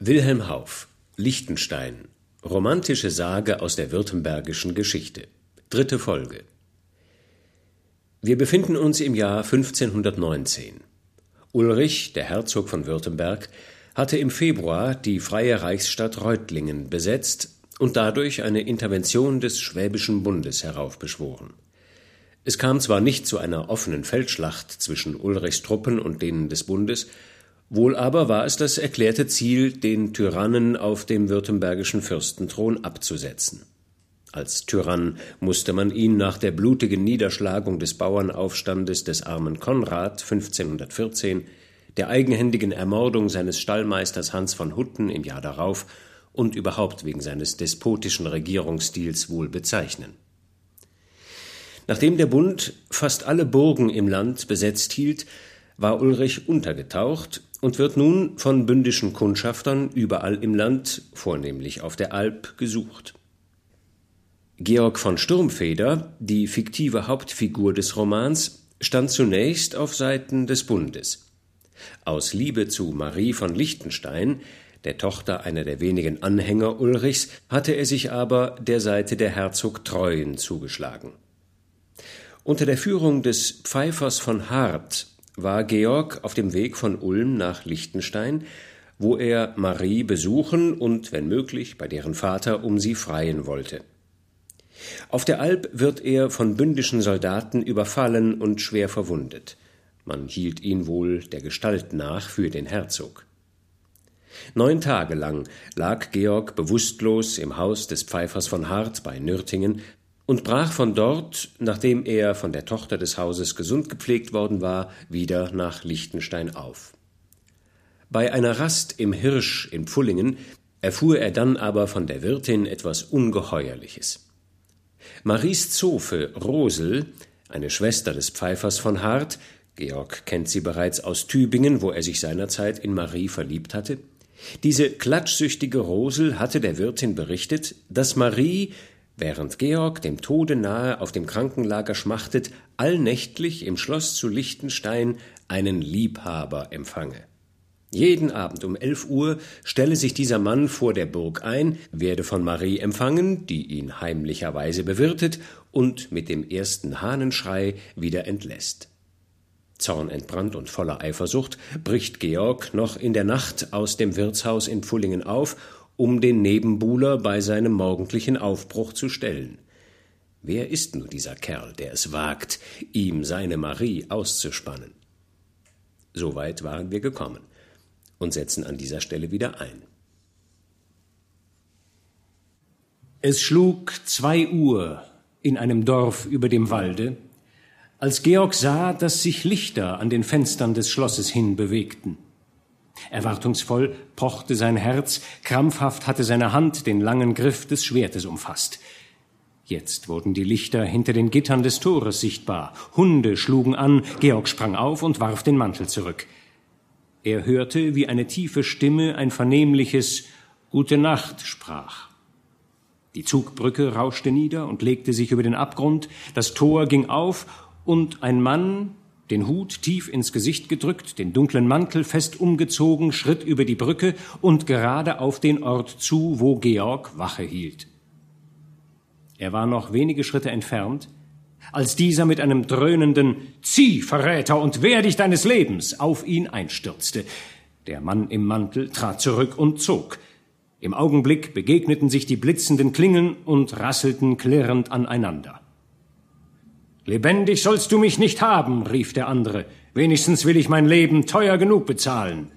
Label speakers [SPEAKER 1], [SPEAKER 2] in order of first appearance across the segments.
[SPEAKER 1] Wilhelm Hauff Liechtenstein Romantische Sage aus der württembergischen Geschichte Dritte Folge Wir befinden uns im Jahr 1519. Ulrich, der Herzog von Württemberg, hatte im Februar die freie Reichsstadt Reutlingen besetzt und dadurch eine Intervention des Schwäbischen Bundes heraufbeschworen. Es kam zwar nicht zu einer offenen Feldschlacht zwischen Ulrichs Truppen und denen des Bundes, Wohl aber war es das erklärte Ziel, den Tyrannen auf dem württembergischen Fürstenthron abzusetzen. Als Tyrann musste man ihn nach der blutigen Niederschlagung des Bauernaufstandes des armen Konrad 1514, der eigenhändigen Ermordung seines Stallmeisters Hans von Hutten im Jahr darauf und überhaupt wegen seines despotischen Regierungsstils wohl bezeichnen. Nachdem der Bund fast alle Burgen im Land besetzt hielt, war Ulrich untergetaucht und wird nun von bündischen Kundschaftern überall im Land, vornehmlich auf der Alp, gesucht. Georg von Sturmfeder, die fiktive Hauptfigur des Romans, stand zunächst auf Seiten des Bundes. Aus Liebe zu Marie von Liechtenstein, der Tochter einer der wenigen Anhänger Ulrichs, hatte er sich aber der Seite der Herzog Treuen zugeschlagen. Unter der Führung des Pfeifers von Hart war Georg auf dem Weg von Ulm nach Liechtenstein, wo er Marie besuchen und, wenn möglich, bei deren Vater um sie freien wollte. Auf der Alp wird er von bündischen Soldaten überfallen und schwer verwundet. Man hielt ihn wohl der Gestalt nach für den Herzog. Neun Tage lang lag Georg bewusstlos im Haus des Pfeifers von Hart bei Nürtingen und brach von dort, nachdem er von der Tochter des Hauses gesund gepflegt worden war, wieder nach Liechtenstein auf. Bei einer Rast im Hirsch in Pfullingen erfuhr er dann aber von der Wirtin etwas Ungeheuerliches. Maries Zofe Rosel, eine Schwester des Pfeifers von Hart, Georg kennt sie bereits aus Tübingen, wo er sich seinerzeit in Marie verliebt hatte, diese klatschsüchtige Rosel hatte der Wirtin berichtet, dass Marie während Georg dem Tode nahe auf dem Krankenlager schmachtet, allnächtlich im Schloss zu Liechtenstein einen Liebhaber empfange. Jeden Abend um elf Uhr stelle sich dieser Mann vor der Burg ein, werde von Marie empfangen, die ihn heimlicherweise bewirtet und mit dem ersten Hahnenschrei wieder entlässt. Zornentbrannt und voller Eifersucht bricht Georg noch in der Nacht aus dem Wirtshaus in Pfullingen auf um den Nebenbuhler bei seinem morgendlichen Aufbruch zu stellen. Wer ist nur dieser Kerl, der es wagt, ihm seine Marie auszuspannen? Soweit waren wir gekommen und setzen an dieser Stelle wieder ein.
[SPEAKER 2] Es schlug zwei Uhr in einem Dorf über dem Walde, als Georg sah, dass sich Lichter an den Fenstern des Schlosses hin bewegten. Erwartungsvoll pochte sein Herz, krampfhaft hatte seine Hand den langen Griff des Schwertes umfasst. Jetzt wurden die Lichter hinter den Gittern des Tores sichtbar. Hunde schlugen an, Georg sprang auf und warf den Mantel zurück. Er hörte, wie eine tiefe Stimme ein vernehmliches Gute Nacht sprach. Die Zugbrücke rauschte nieder und legte sich über den Abgrund, das Tor ging auf, und ein Mann, den Hut tief ins Gesicht gedrückt, den dunklen Mantel fest umgezogen, schritt über die Brücke und gerade auf den Ort zu, wo Georg Wache hielt. Er war noch wenige Schritte entfernt, als dieser mit einem dröhnenden Zieh, Verräter, und wehr dich deines Lebens auf ihn einstürzte. Der Mann im Mantel trat zurück und zog. Im Augenblick begegneten sich die blitzenden Klingen und rasselten klirrend aneinander. Lebendig sollst du mich nicht haben, rief der andere. Wenigstens will ich mein Leben teuer genug bezahlen.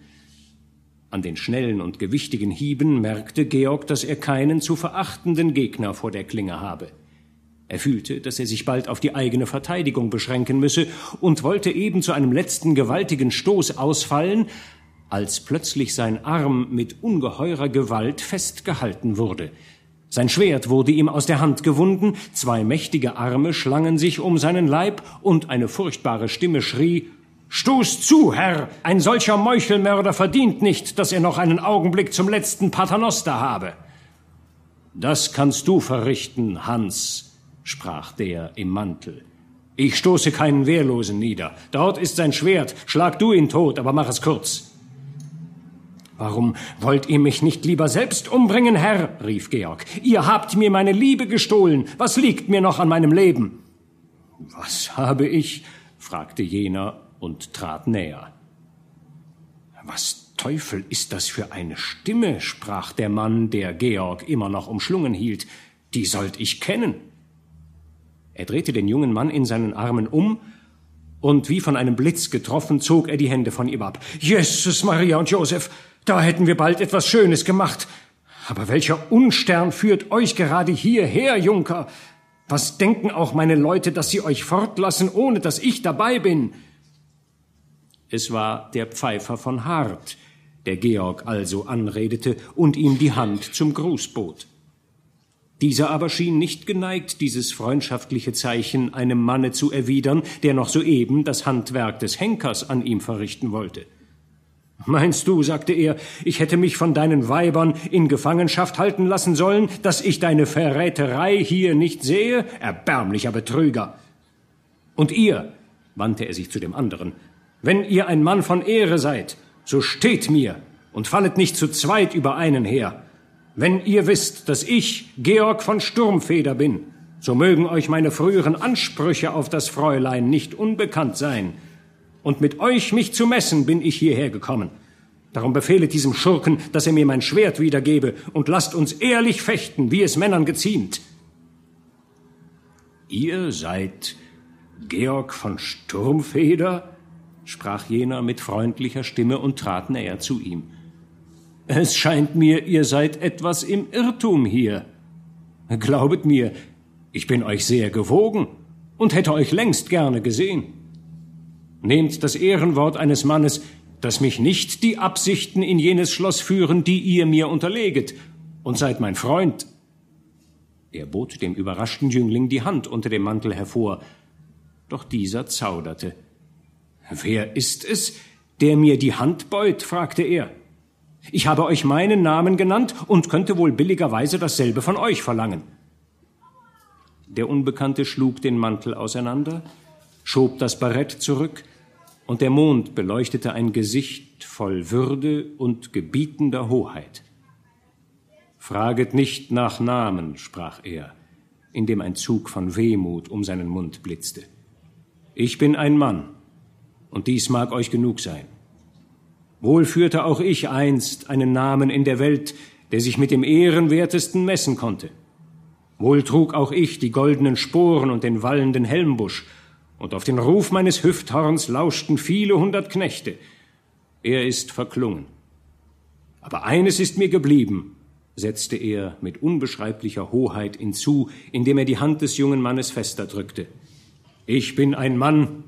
[SPEAKER 2] An den schnellen und gewichtigen Hieben merkte Georg, dass er keinen zu verachtenden Gegner vor der Klinge habe. Er fühlte, dass er sich bald auf die eigene Verteidigung beschränken müsse und wollte eben zu einem letzten gewaltigen Stoß ausfallen, als plötzlich sein Arm mit ungeheurer Gewalt festgehalten wurde. Sein Schwert wurde ihm aus der Hand gewunden, zwei mächtige Arme schlangen sich um seinen Leib und eine furchtbare Stimme schrie Stoß zu, Herr! Ein solcher Meuchelmörder verdient nicht, dass er noch einen Augenblick zum letzten Paternoster habe. Das kannst du verrichten, Hans, sprach der im Mantel. Ich stoße keinen Wehrlosen nieder. Dort ist sein Schwert. Schlag du ihn tot, aber mach es kurz. Warum wollt ihr mich nicht lieber selbst umbringen, Herr? rief Georg. Ihr habt mir meine Liebe gestohlen. Was liegt mir noch an meinem Leben? Was habe ich? fragte jener und trat näher. Was Teufel ist das für eine Stimme? sprach der Mann, der Georg immer noch umschlungen hielt. Die sollt ich kennen. Er drehte den jungen Mann in seinen Armen um, und wie von einem Blitz getroffen, zog er die Hände von ihm ab. Jesus, Maria und Josef, da hätten wir bald etwas Schönes gemacht. Aber welcher Unstern führt euch gerade hierher, Junker? Was denken auch meine Leute, dass sie euch fortlassen, ohne dass ich dabei bin? Es war der Pfeifer von Hart, der Georg also anredete und ihm die Hand zum Gruß bot. Dieser aber schien nicht geneigt, dieses freundschaftliche Zeichen einem Manne zu erwidern, der noch soeben das Handwerk des Henkers an ihm verrichten wollte. Meinst du, sagte er, ich hätte mich von deinen Weibern in Gefangenschaft halten lassen sollen, dass ich deine Verräterei hier nicht sehe? Erbärmlicher Betrüger. Und ihr, wandte er sich zu dem anderen, wenn ihr ein Mann von Ehre seid, so steht mir und fallet nicht zu zweit über einen her. Wenn ihr wisst, dass ich Georg von Sturmfeder bin, so mögen euch meine früheren Ansprüche auf das Fräulein nicht unbekannt sein, und mit euch mich zu messen bin ich hierher gekommen. Darum befehlet diesem Schurken, dass er mir mein Schwert wiedergebe, und lasst uns ehrlich fechten, wie es Männern geziemt. Ihr seid Georg von Sturmfeder? sprach jener mit freundlicher Stimme und trat näher zu ihm. Es scheint mir, ihr seid etwas im Irrtum hier. Glaubet mir, ich bin euch sehr gewogen und hätte euch längst gerne gesehen. Nehmt das Ehrenwort eines Mannes, dass mich nicht die Absichten in jenes Schloss führen, die ihr mir unterleget, und seid mein Freund. Er bot dem überraschten Jüngling die Hand unter dem Mantel hervor, doch dieser zauderte. Wer ist es, der mir die Hand beut? fragte er. Ich habe euch meinen Namen genannt und könnte wohl billigerweise dasselbe von euch verlangen. Der Unbekannte schlug den Mantel auseinander, schob das Barett zurück, und der Mond beleuchtete ein Gesicht voll Würde und gebietender Hoheit. Fraget nicht nach Namen, sprach er, indem ein Zug von Wehmut um seinen Mund blitzte. Ich bin ein Mann, und dies mag euch genug sein. Wohl führte auch ich einst einen Namen in der Welt, der sich mit dem Ehrenwertesten messen konnte. Wohl trug auch ich die goldenen Sporen und den wallenden Helmbusch, und auf den Ruf meines Hüfthorns lauschten viele hundert Knechte. Er ist verklungen. Aber eines ist mir geblieben, setzte er mit unbeschreiblicher Hoheit hinzu, indem er die Hand des jungen Mannes fester drückte. Ich bin ein Mann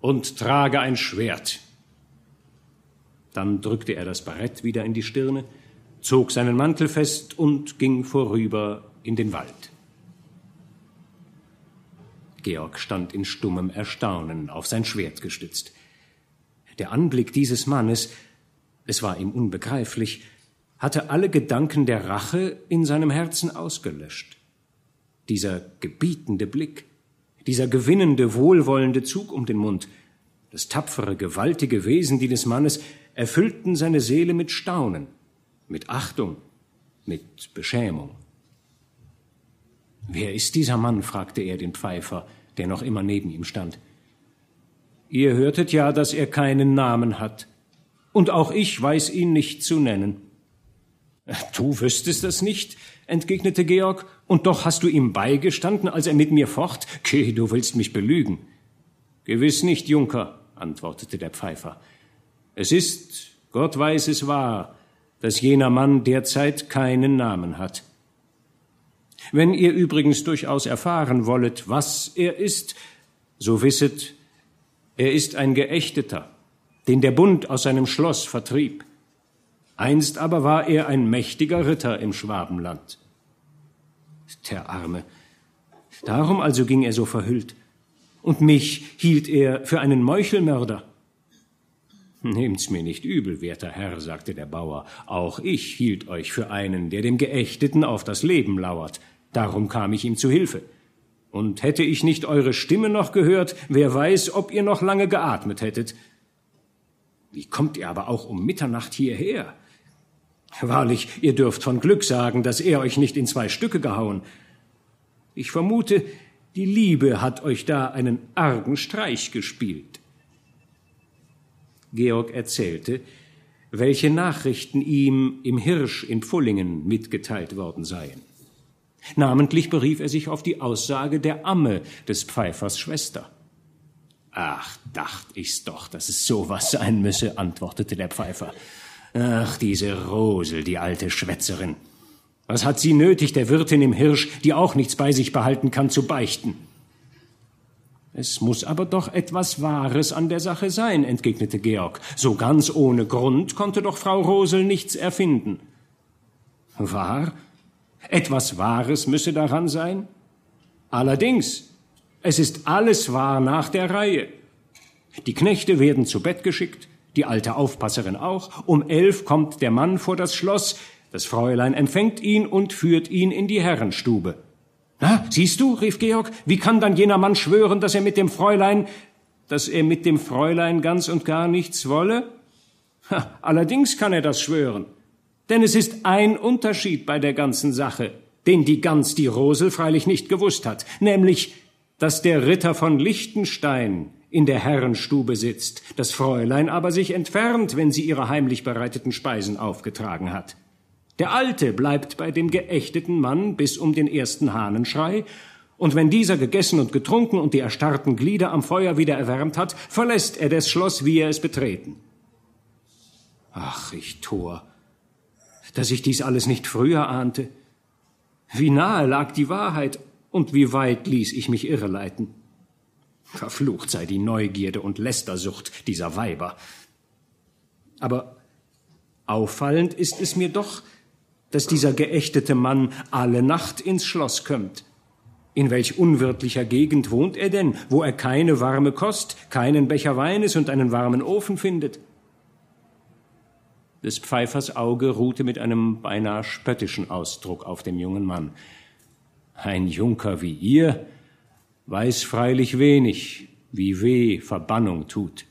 [SPEAKER 2] und trage ein Schwert. Dann drückte er das Barett wieder in die Stirne, zog seinen Mantel fest und ging vorüber in den Wald. Georg stand in stummem Erstaunen, auf sein Schwert gestützt. Der Anblick dieses Mannes, es war ihm unbegreiflich, hatte alle Gedanken der Rache in seinem Herzen ausgelöscht. Dieser gebietende Blick, dieser gewinnende, wohlwollende Zug um den Mund, das tapfere, gewaltige Wesen dieses Mannes erfüllten seine Seele mit Staunen, mit Achtung, mit Beschämung. Wer ist dieser Mann? fragte er den Pfeifer, der noch immer neben ihm stand. Ihr hörtet ja, dass er keinen Namen hat, und auch ich weiß ihn nicht zu nennen. Du wüsstest es nicht, entgegnete Georg, und doch hast du ihm beigestanden, als er mit mir focht? Geh, du willst mich belügen. Gewiss nicht, Junker, antwortete der Pfeifer. Es ist, Gott weiß es wahr, dass jener Mann derzeit keinen Namen hat. Wenn ihr übrigens durchaus erfahren wollet, was er ist, so wisset, er ist ein Geächteter, den der Bund aus seinem Schloss vertrieb. Einst aber war er ein mächtiger Ritter im Schwabenland. Der Arme. Darum also ging er so verhüllt. Und mich hielt er für einen Meuchelmörder. Nehmt's mir nicht übel, werter Herr, sagte der Bauer, auch ich hielt euch für einen, der dem Geächteten auf das Leben lauert. Darum kam ich ihm zu Hilfe. Und hätte ich nicht eure Stimme noch gehört, wer weiß, ob ihr noch lange geatmet hättet. Wie kommt ihr aber auch um Mitternacht hierher? Wahrlich, ihr dürft von Glück sagen, dass er euch nicht in zwei Stücke gehauen. Ich vermute, die Liebe hat euch da einen argen Streich gespielt. Georg erzählte, welche Nachrichten ihm im Hirsch in Pfullingen mitgeteilt worden seien. Namentlich berief er sich auf die Aussage der Amme des Pfeifers Schwester. Ach, dacht ich's doch, dass es sowas sein müsse, antwortete der Pfeifer. Ach, diese Rosel, die alte Schwätzerin. Was hat sie nötig, der Wirtin im Hirsch, die auch nichts bei sich behalten kann, zu beichten? Es muss aber doch etwas Wahres an der Sache sein, entgegnete Georg. So ganz ohne Grund konnte doch Frau Rosel nichts erfinden. Wahr? Etwas Wahres müsse daran sein? Allerdings, es ist alles wahr nach der Reihe. Die Knechte werden zu Bett geschickt, die alte Aufpasserin auch. Um elf kommt der Mann vor das Schloss, das Fräulein empfängt ihn und führt ihn in die Herrenstube. Na, siehst du, rief Georg, wie kann dann jener Mann schwören, dass er mit dem Fräulein, dass er mit dem Fräulein ganz und gar nichts wolle? Ha, allerdings kann er das schwören. Denn es ist ein Unterschied bei der ganzen Sache, den die Gans die Rosel freilich nicht gewusst hat, nämlich, dass der Ritter von Liechtenstein in der Herrenstube sitzt, das Fräulein aber sich entfernt, wenn sie ihre heimlich bereiteten Speisen aufgetragen hat. Der Alte bleibt bei dem geächteten Mann bis um den ersten Hahnenschrei, und wenn dieser gegessen und getrunken und die erstarrten Glieder am Feuer wieder erwärmt hat, verlässt er das Schloss, wie er es betreten. Ach, ich Tor, dass ich dies alles nicht früher ahnte. Wie nahe lag die Wahrheit und wie weit ließ ich mich irreleiten. Verflucht sei die Neugierde und Lästersucht dieser Weiber. Aber auffallend ist es mir doch, dass dieser geächtete Mann alle Nacht ins Schloss kömmt. In welch unwirtlicher Gegend wohnt er denn, wo er keine warme Kost, keinen Becher Weines und einen warmen Ofen findet? Des Pfeifers Auge ruhte mit einem beinahe spöttischen Ausdruck auf dem jungen Mann. Ein Junker wie ihr weiß freilich wenig, wie weh Verbannung tut.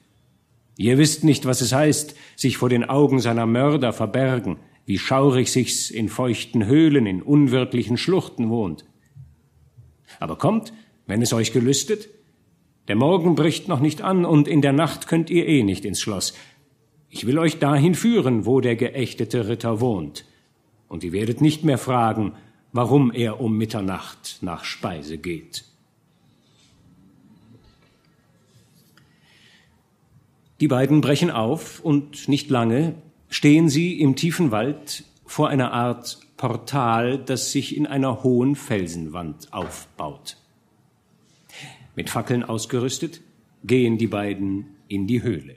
[SPEAKER 2] Ihr wisst nicht, was es heißt, sich vor den Augen seiner Mörder verbergen, wie schaurig sich's in feuchten Höhlen, in unwirtlichen Schluchten wohnt. Aber kommt, wenn es euch gelüstet, der Morgen bricht noch nicht an und in der Nacht könnt ihr eh nicht ins Schloss. Ich will euch dahin führen, wo der geächtete Ritter wohnt. Und ihr werdet nicht mehr fragen, warum er um Mitternacht nach Speise geht. Die beiden brechen auf und nicht lange stehen sie im tiefen Wald vor einer Art Portal, das sich in einer hohen Felsenwand aufbaut. Mit Fackeln ausgerüstet gehen die beiden in die Höhle.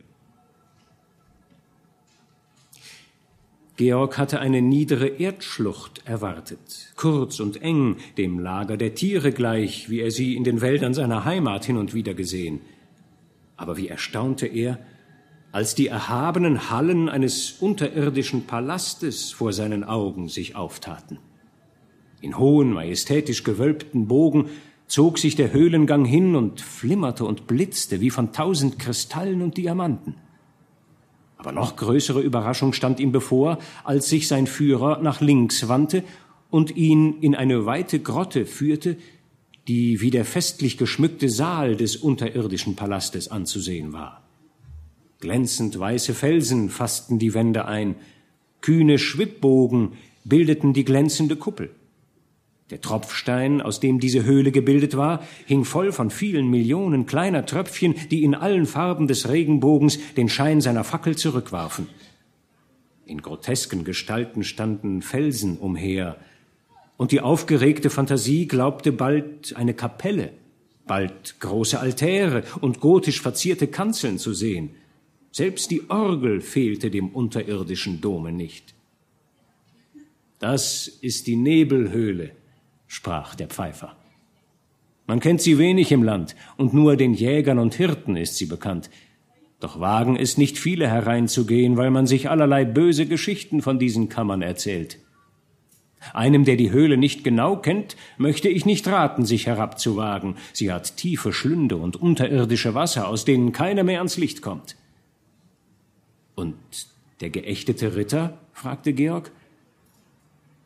[SPEAKER 2] Georg hatte eine niedere Erdschlucht erwartet, kurz und eng, dem Lager der Tiere gleich, wie er sie in den Wäldern seiner Heimat hin und wieder gesehen. Aber wie erstaunte er, als die erhabenen Hallen eines unterirdischen Palastes vor seinen Augen sich auftaten. In hohen, majestätisch gewölbten Bogen zog sich der Höhlengang hin und flimmerte und blitzte wie von tausend Kristallen und Diamanten. Aber noch größere Überraschung stand ihm bevor, als sich sein Führer nach links wandte und ihn in eine weite Grotte führte, die wie der festlich geschmückte Saal des unterirdischen Palastes anzusehen war. Glänzend weiße Felsen fassten die Wände ein, kühne Schwibbogen bildeten die glänzende Kuppel. Der Tropfstein, aus dem diese Höhle gebildet war, hing voll von vielen Millionen kleiner Tröpfchen, die in allen Farben des Regenbogens den Schein seiner Fackel zurückwarfen. In grotesken Gestalten standen Felsen umher, und die aufgeregte Fantasie glaubte bald eine Kapelle, bald große Altäre und gotisch verzierte Kanzeln zu sehen. Selbst die Orgel fehlte dem unterirdischen Dome nicht. Das ist die Nebelhöhle, sprach der Pfeifer. Man kennt sie wenig im Land, und nur den Jägern und Hirten ist sie bekannt. Doch wagen es nicht viele hereinzugehen, weil man sich allerlei böse Geschichten von diesen Kammern erzählt. Einem, der die Höhle nicht genau kennt, möchte ich nicht raten, sich herabzuwagen. Sie hat tiefe Schlünde und unterirdische Wasser, aus denen keiner mehr ans Licht kommt. Und der geächtete Ritter? fragte Georg.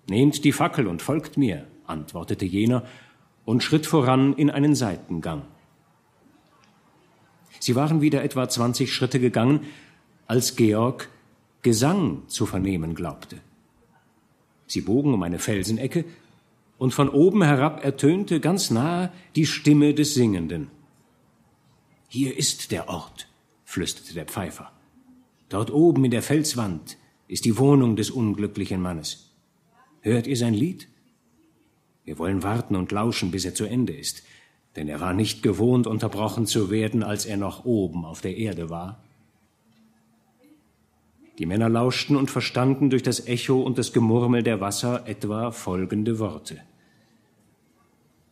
[SPEAKER 2] Nehmt die Fackel und folgt mir, antwortete jener und schritt voran in einen Seitengang. Sie waren wieder etwa zwanzig Schritte gegangen, als Georg Gesang zu vernehmen glaubte. Sie bogen um eine Felsenecke, und von oben herab ertönte ganz nahe die Stimme des Singenden. Hier ist der Ort, flüsterte der Pfeifer. Dort oben in der Felswand ist die Wohnung des unglücklichen Mannes. Hört ihr sein Lied? Wir wollen warten und lauschen, bis er zu Ende ist, denn er war nicht gewohnt, unterbrochen zu werden, als er noch oben auf der Erde war. Die Männer lauschten und verstanden durch das Echo und das Gemurmel der Wasser etwa folgende Worte.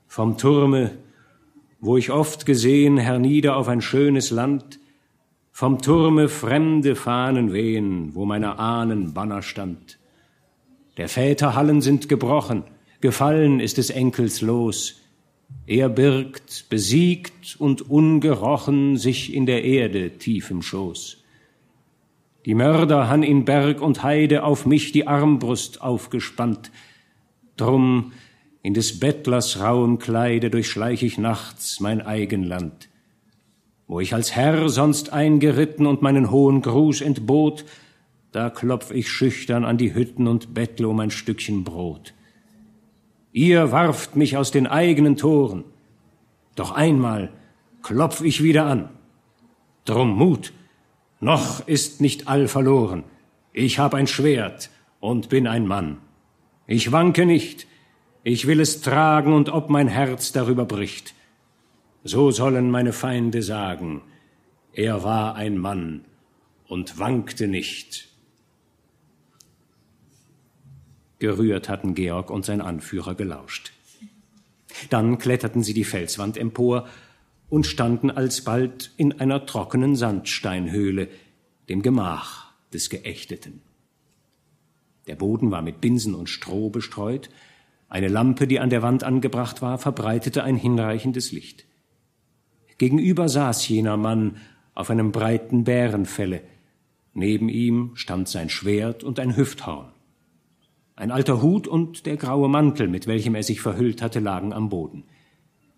[SPEAKER 2] Vom Turme, wo ich oft gesehen, hernieder auf ein schönes Land, vom Turme fremde Fahnen wehen, wo meiner Ahnen Banner stand. Der Väter Hallen sind gebrochen, gefallen ist des Enkels Los. Er birgt, besiegt und ungerochen sich in der Erde tief im Schoß. Die Mörder han in Berg und Heide auf mich die Armbrust aufgespannt. Drum in des Bettlers rauem Kleide durchschleich ich nachts mein Eigenland. Wo ich als Herr sonst eingeritten und meinen hohen Gruß entbot, da klopf ich schüchtern an die Hütten und bettle um ein Stückchen Brot. Ihr warft mich aus den eigenen Toren, doch einmal klopf ich wieder an. Drum Mut, noch ist nicht all verloren. Ich hab ein Schwert und bin ein Mann. Ich wanke nicht, ich will es tragen und ob mein Herz darüber bricht. So sollen meine Feinde sagen, er war ein Mann und wankte nicht. Gerührt hatten Georg und sein Anführer gelauscht. Dann kletterten sie die Felswand empor und standen alsbald in einer trockenen Sandsteinhöhle, dem Gemach des Geächteten. Der Boden war mit Binsen und Stroh bestreut, eine Lampe, die an der Wand angebracht war, verbreitete ein hinreichendes Licht. Gegenüber saß jener Mann auf einem breiten Bärenfelle, neben ihm stand sein Schwert und ein Hüfthorn. Ein alter Hut und der graue Mantel, mit welchem er sich verhüllt hatte, lagen am Boden.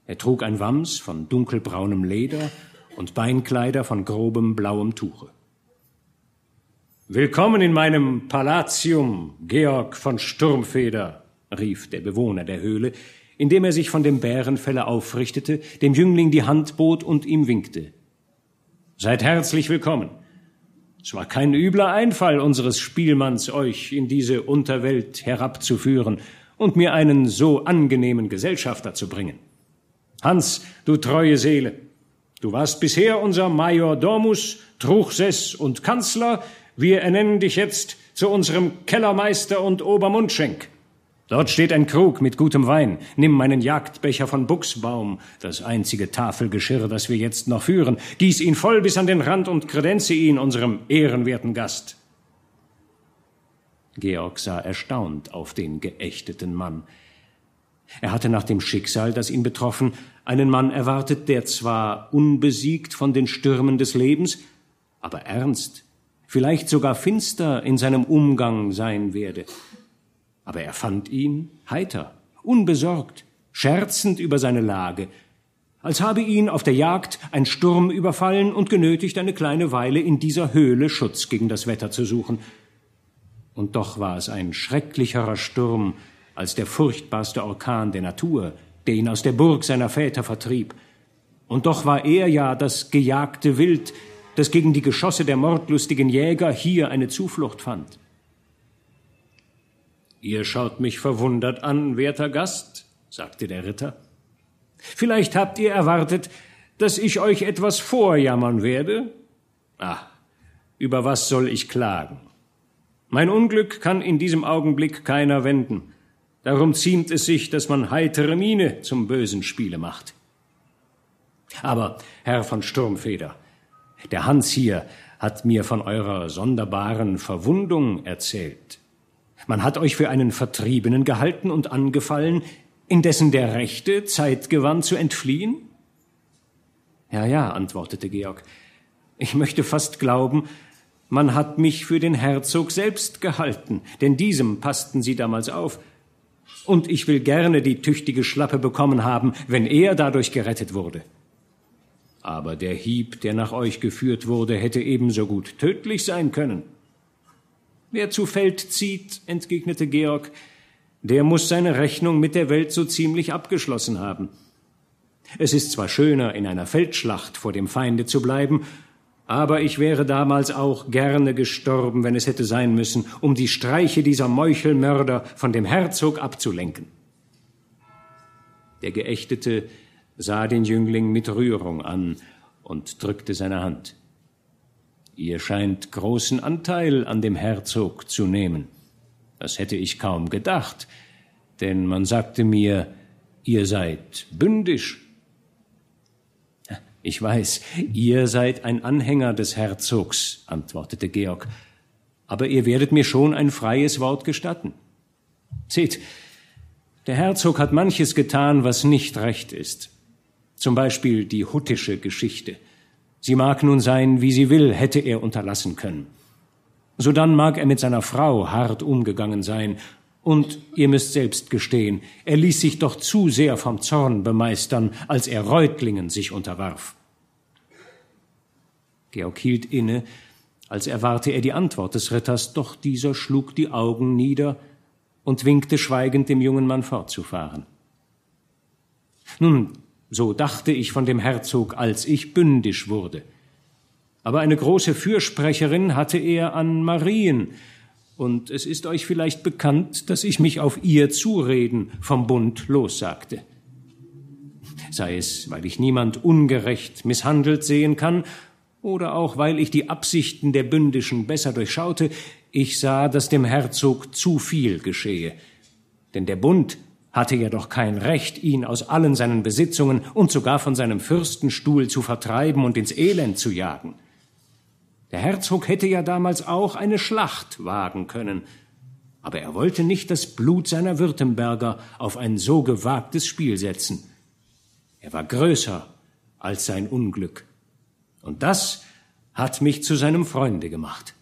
[SPEAKER 2] Er trug ein Wams von dunkelbraunem Leder und Beinkleider von grobem blauem Tuche. Willkommen in meinem Palatium, Georg von Sturmfeder, rief der Bewohner der Höhle, indem er sich von dem Bärenfelle aufrichtete, dem Jüngling die Hand bot und ihm winkte. Seid herzlich willkommen. Es war kein übler Einfall unseres Spielmanns, euch in diese Unterwelt herabzuführen und mir einen so angenehmen Gesellschafter zu bringen. Hans, du treue Seele, du warst bisher unser Major Domus, Truchsess und Kanzler, wir ernennen dich jetzt zu unserem Kellermeister und Obermundschenk. Dort steht ein Krug mit gutem Wein. Nimm meinen Jagdbecher von Buchsbaum, das einzige Tafelgeschirr, das wir jetzt noch führen. Gieß ihn voll bis an den Rand und kredenze ihn unserem ehrenwerten Gast. Georg sah erstaunt auf den geächteten Mann. Er hatte nach dem Schicksal, das ihn betroffen, einen Mann erwartet, der zwar unbesiegt von den Stürmen des Lebens, aber ernst, vielleicht sogar finster in seinem Umgang sein werde aber er fand ihn heiter, unbesorgt, scherzend über seine Lage, als habe ihn auf der Jagd ein Sturm überfallen und genötigt, eine kleine Weile in dieser Höhle Schutz gegen das Wetter zu suchen. Und doch war es ein schrecklicherer Sturm als der furchtbarste Orkan der Natur, der ihn aus der Burg seiner Väter vertrieb. Und doch war er ja das gejagte Wild, das gegen die Geschosse der mordlustigen Jäger hier eine Zuflucht fand. Ihr schaut mich verwundert an, werter Gast, sagte der Ritter. Vielleicht habt ihr erwartet, dass ich euch etwas vorjammern werde? Ah, über was soll ich klagen? Mein Unglück kann in diesem Augenblick keiner wenden. Darum ziemt es sich, dass man heitere Miene zum bösen Spiele macht. Aber, Herr von Sturmfeder, der Hans hier hat mir von eurer sonderbaren Verwundung erzählt. Man hat euch für einen Vertriebenen gehalten und angefallen, indessen der Rechte Zeit gewann zu entfliehen? Ja, ja, antwortete Georg. Ich möchte fast glauben, Man hat mich für den Herzog selbst gehalten, denn diesem passten sie damals auf. Und ich will gerne die tüchtige Schlappe bekommen haben, wenn er dadurch gerettet wurde. Aber der Hieb, der nach euch geführt wurde, hätte ebenso gut tödlich sein können. Wer zu Feld zieht, entgegnete Georg, der muss seine Rechnung mit der Welt so ziemlich abgeschlossen haben. Es ist zwar schöner, in einer Feldschlacht vor dem Feinde zu bleiben, aber ich wäre damals auch gerne gestorben, wenn es hätte sein müssen, um die Streiche dieser Meuchelmörder von dem Herzog abzulenken. Der Geächtete sah den Jüngling mit Rührung an und drückte seine Hand. Ihr scheint großen Anteil an dem Herzog zu nehmen. Das hätte ich kaum gedacht, denn man sagte mir, ihr seid bündisch. Ich weiß, ihr seid ein Anhänger des Herzogs, antwortete Georg, aber ihr werdet mir schon ein freies Wort gestatten. Seht, der Herzog hat manches getan, was nicht recht ist. Zum Beispiel die huttische Geschichte. Sie mag nun sein, wie sie will, hätte er unterlassen können. Sodann mag er mit seiner Frau hart umgegangen sein, und ihr müsst selbst gestehen, er ließ sich doch zu sehr vom Zorn bemeistern, als er Reutlingen sich unterwarf. Georg hielt inne, als erwarte er die Antwort des Ritters, doch dieser schlug die Augen nieder und winkte schweigend dem jungen Mann fortzufahren. Nun, so dachte ich von dem Herzog, als ich bündisch wurde. Aber eine große Fürsprecherin hatte er an Marien, und es ist euch vielleicht bekannt, dass ich mich auf ihr Zureden vom Bund lossagte. Sei es, weil ich niemand ungerecht misshandelt sehen kann, oder auch weil ich die Absichten der Bündischen besser durchschaute, ich sah, dass dem Herzog zu viel geschehe. Denn der Bund hatte ja doch kein Recht, ihn aus allen seinen Besitzungen und sogar von seinem Fürstenstuhl zu vertreiben und ins Elend zu jagen. Der Herzog hätte ja damals auch eine Schlacht wagen können, aber er wollte nicht das Blut seiner Württemberger auf ein so gewagtes Spiel setzen. Er war größer als sein Unglück. Und das hat mich zu seinem Freunde gemacht.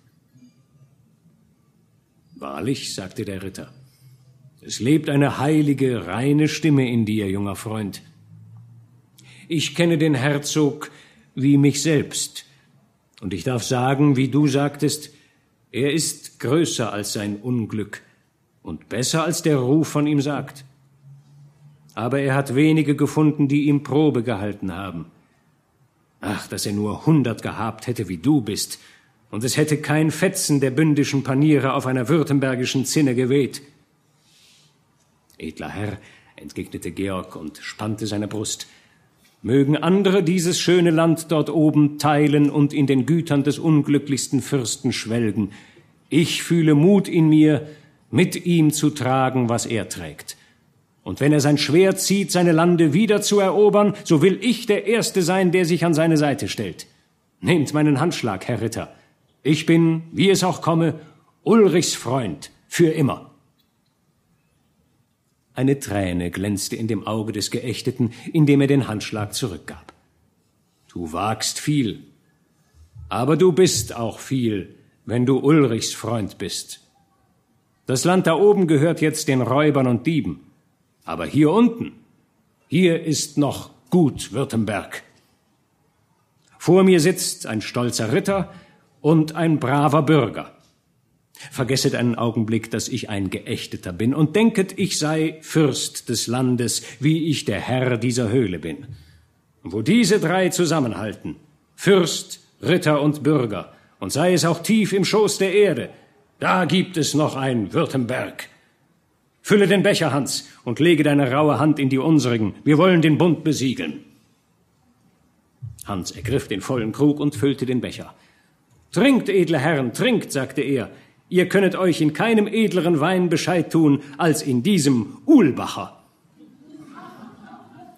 [SPEAKER 2] Wahrlich, sagte der Ritter, es lebt eine heilige, reine Stimme in dir, junger Freund. Ich kenne den Herzog wie mich selbst, und ich darf sagen, wie du sagtest, er ist größer als sein Unglück und besser als der Ruf von ihm sagt. Aber er hat wenige gefunden, die ihm Probe gehalten haben. Ach, dass er nur hundert gehabt hätte, wie du bist, und es hätte kein Fetzen der bündischen Paniere auf einer württembergischen Zinne geweht. Edler Herr, entgegnete Georg und spannte seine Brust, Mögen andere dieses schöne Land dort oben teilen und in den Gütern des unglücklichsten Fürsten schwelgen. Ich fühle Mut in mir, mit ihm zu tragen, was er trägt. Und wenn er sein Schwert zieht, seine Lande wieder zu erobern, so will ich der Erste sein, der sich an seine Seite stellt. Nehmt meinen Handschlag, Herr Ritter. Ich bin, wie es auch komme, Ulrichs Freund für immer. Eine Träne glänzte in dem Auge des Geächteten, indem er den Handschlag zurückgab. Du wagst viel, aber du bist auch viel, wenn du Ulrichs Freund bist. Das Land da oben gehört jetzt den Räubern und Dieben, aber hier unten, hier ist noch gut Württemberg. Vor mir sitzt ein stolzer Ritter und ein braver Bürger. Vergesset einen Augenblick, dass ich ein Geächteter bin und denket, ich sei Fürst des Landes, wie ich der Herr dieser Höhle bin. wo diese drei zusammenhalten, Fürst, Ritter und Bürger, und sei es auch tief im Schoß der Erde, da gibt es noch ein Württemberg. Fülle den Becher, Hans, und lege deine raue Hand in die unsrigen. Wir wollen den Bund besiegeln. Hans ergriff den vollen Krug und füllte den Becher. Trinkt, edle Herren, trinkt, sagte er, Ihr könnet euch in keinem edleren Wein Bescheid tun als in diesem Uhlbacher.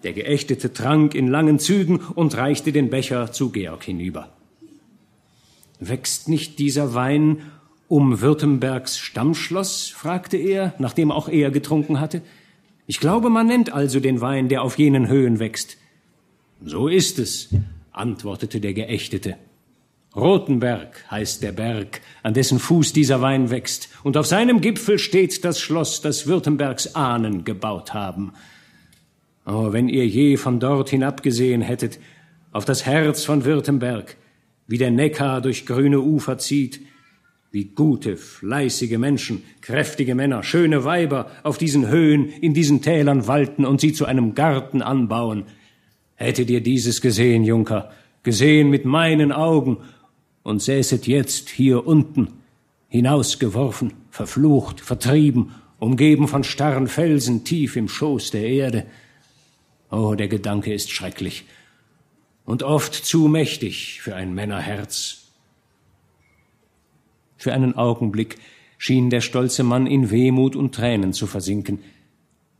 [SPEAKER 2] Der Geächtete trank in langen Zügen und reichte den Becher zu Georg hinüber. Wächst nicht dieser Wein um Württembergs Stammschloss? fragte er, nachdem auch er getrunken hatte. Ich glaube, man nennt also den Wein, der auf jenen Höhen wächst. So ist es, antwortete der Geächtete. Rotenberg heißt der Berg, an dessen Fuß dieser Wein wächst, und auf seinem Gipfel steht das Schloss, das Württembergs Ahnen gebaut haben. Oh, wenn ihr je von dort hinabgesehen hättet, auf das Herz von Württemberg, wie der Neckar durch grüne Ufer zieht, wie gute, fleißige Menschen, kräftige Männer, schöne Weiber auf diesen Höhen, in diesen Tälern walten und sie zu einem Garten anbauen. Hättet ihr dieses gesehen, Junker, gesehen mit meinen Augen und säßet jetzt hier unten, hinausgeworfen, verflucht, vertrieben, umgeben von starren Felsen tief im Schoß der Erde. Oh, der Gedanke ist schrecklich und oft zu mächtig für ein Männerherz. Für einen Augenblick schien der stolze Mann in Wehmut und Tränen zu versinken,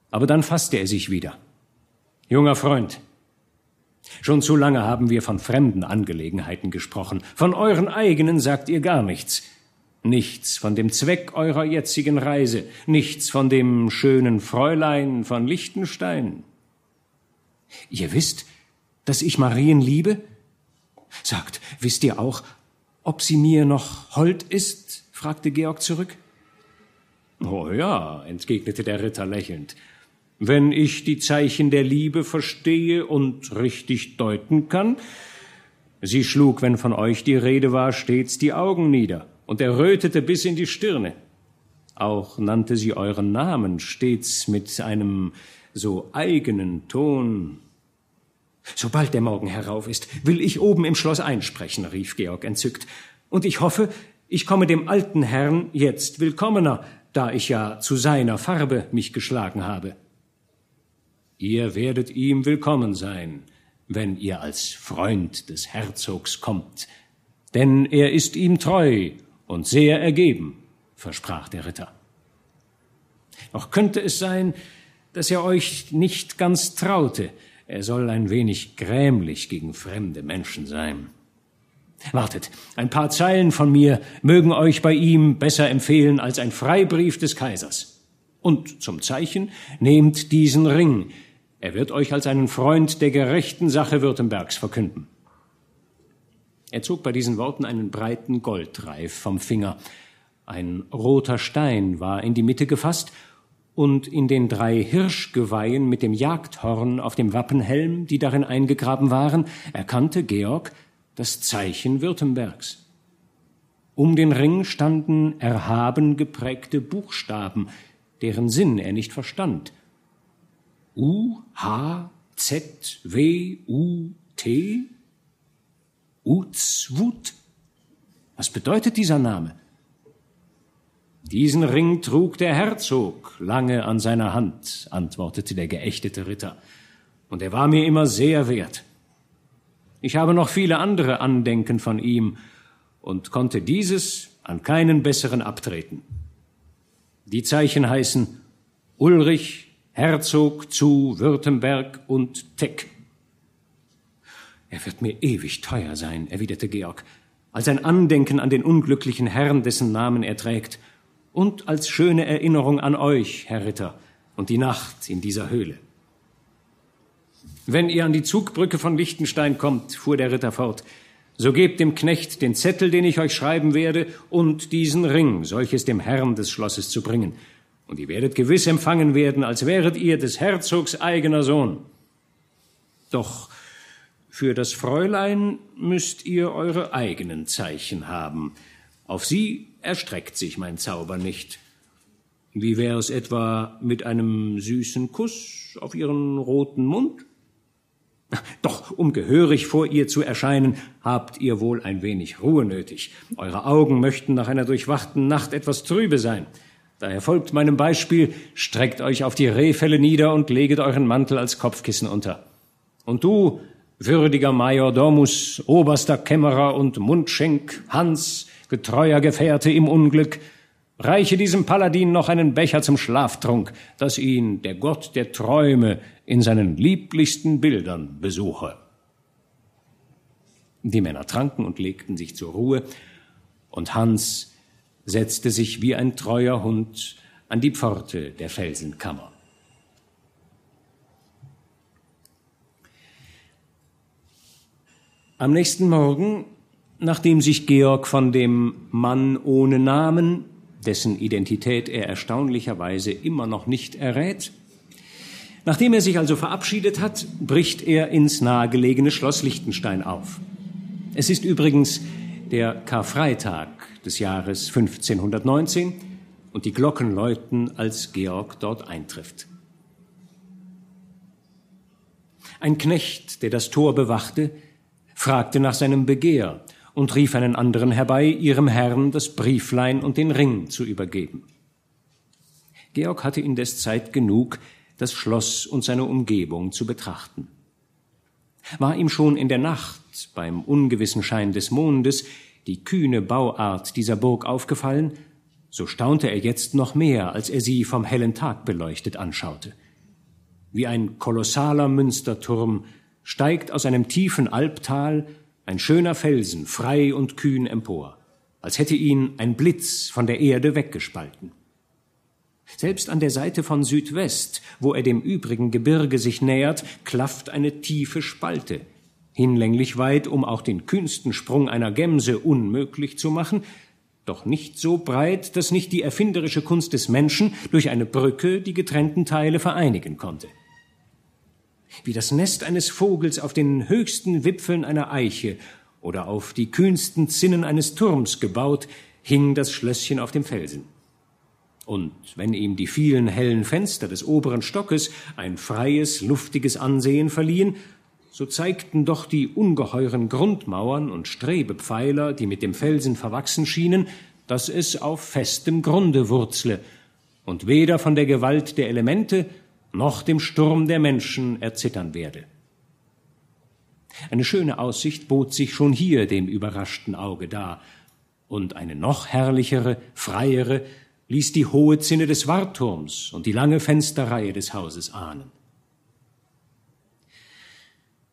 [SPEAKER 2] aber dann fasste er sich wieder. Junger Freund, Schon zu lange haben wir von fremden Angelegenheiten gesprochen. Von euren eigenen sagt ihr gar nichts. Nichts von dem Zweck eurer jetzigen Reise, nichts von dem schönen Fräulein von Liechtenstein. Ihr wisst, dass ich Marien liebe? Sagt, wisst ihr auch, ob sie mir noch hold ist? fragte Georg zurück. Oh ja, entgegnete der Ritter lächelnd. Wenn ich die Zeichen der Liebe verstehe und richtig deuten kann, sie schlug, wenn von euch die Rede war, stets die Augen nieder und errötete bis in die Stirne. Auch nannte sie euren Namen stets mit einem so eigenen Ton. Sobald der Morgen herauf ist, will ich oben im Schloss einsprechen, rief Georg entzückt. Und ich hoffe, ich komme dem alten Herrn jetzt willkommener, da ich ja zu seiner Farbe mich geschlagen habe. Ihr werdet ihm willkommen sein, wenn ihr als Freund des Herzogs kommt, denn er ist ihm treu und sehr ergeben, versprach der Ritter. Doch könnte es sein, dass er euch nicht ganz traute, er soll ein wenig grämlich gegen fremde Menschen sein. Wartet, ein paar Zeilen von mir mögen euch bei ihm besser empfehlen als ein Freibrief des Kaisers. Und zum Zeichen nehmt diesen Ring, er wird euch als einen Freund der gerechten Sache Württembergs verkünden. Er zog bei diesen Worten einen breiten Goldreif vom Finger. Ein roter Stein war in die Mitte gefasst, und in den drei Hirschgeweihen mit dem Jagdhorn auf dem Wappenhelm, die darin eingegraben waren, erkannte Georg das Zeichen Württembergs. Um den Ring standen erhaben geprägte Buchstaben, deren Sinn er nicht verstand, U, H, Z, W, U, T? Uzwut? Was bedeutet dieser Name? Diesen Ring trug der Herzog lange an seiner Hand, antwortete der geächtete Ritter, und er war mir immer sehr wert. Ich habe noch viele andere Andenken von ihm und konnte dieses an keinen besseren abtreten. Die Zeichen heißen Ulrich Herzog zu Württemberg und Teck. Er wird mir ewig teuer sein, erwiderte Georg, als ein Andenken an den unglücklichen Herrn, dessen Namen er trägt, und als schöne Erinnerung an euch, Herr Ritter, und die Nacht in dieser Höhle. Wenn ihr an die Zugbrücke von Liechtenstein kommt, fuhr der Ritter fort, so gebt dem Knecht den Zettel, den ich euch schreiben werde, und diesen Ring, solches dem Herrn des Schlosses zu bringen, und ihr werdet gewiss empfangen werden, als wäret ihr des Herzogs eigener Sohn. Doch für das Fräulein müsst ihr eure eigenen Zeichen haben. Auf sie erstreckt sich mein Zauber nicht. Wie wäre es etwa mit einem süßen Kuss auf ihren roten Mund? Doch, um gehörig vor ihr zu erscheinen, habt ihr wohl ein wenig Ruhe nötig. Eure Augen möchten nach einer durchwachten Nacht etwas trübe sein. Daher folgt meinem Beispiel, streckt euch auf die Rehfelle nieder und leget euren Mantel als Kopfkissen unter. Und du, würdiger Major Domus, oberster Kämmerer und Mundschenk, Hans, getreuer Gefährte im Unglück, reiche diesem Paladin noch einen Becher zum Schlaftrunk, dass ihn der Gott der Träume in seinen lieblichsten Bildern besuche. Die Männer tranken und legten sich zur Ruhe, und Hans setzte sich wie ein treuer Hund an die Pforte der Felsenkammer. Am nächsten Morgen Nachdem sich Georg von dem Mann ohne Namen, dessen Identität er erstaunlicherweise immer noch nicht errät, nachdem er sich also verabschiedet hat, bricht er ins nahegelegene Schloss Liechtenstein auf. Es ist übrigens der Karfreitag des Jahres 1519 und die Glocken läuten, als Georg dort eintrifft. Ein Knecht, der das Tor bewachte, fragte nach seinem Begehr und rief einen anderen herbei, ihrem Herrn das Brieflein und den Ring zu übergeben. Georg hatte indes Zeit genug, das Schloss und seine Umgebung zu betrachten. War ihm schon in der Nacht beim ungewissen Schein des Mondes die kühne Bauart dieser Burg aufgefallen, so staunte er jetzt noch mehr, als er sie vom hellen Tag beleuchtet anschaute. Wie ein kolossaler Münsterturm steigt aus einem tiefen Albtal ein schöner Felsen frei und kühn empor, als hätte ihn ein Blitz von der Erde weggespalten. Selbst an der Seite von Südwest, wo er dem übrigen Gebirge sich nähert, klafft eine tiefe Spalte, hinlänglich weit, um auch den kühnsten Sprung einer Gemse unmöglich zu machen, doch nicht so breit, dass nicht die erfinderische Kunst des Menschen durch eine Brücke die getrennten Teile vereinigen konnte wie das Nest eines Vogels auf den höchsten Wipfeln einer Eiche oder auf die kühnsten Zinnen eines Turms gebaut, hing das Schlösschen auf dem Felsen. Und wenn ihm die vielen hellen Fenster des oberen Stockes ein freies, luftiges Ansehen verliehen, so zeigten doch die ungeheuren Grundmauern und Strebepfeiler, die mit dem Felsen verwachsen schienen, dass es auf festem Grunde wurzle und weder von der Gewalt der Elemente noch dem Sturm der Menschen erzittern werde. Eine schöne Aussicht bot sich schon hier dem überraschten Auge dar, und eine noch herrlichere, freiere ließ die hohe Zinne des Wartturms und die lange Fensterreihe des Hauses ahnen.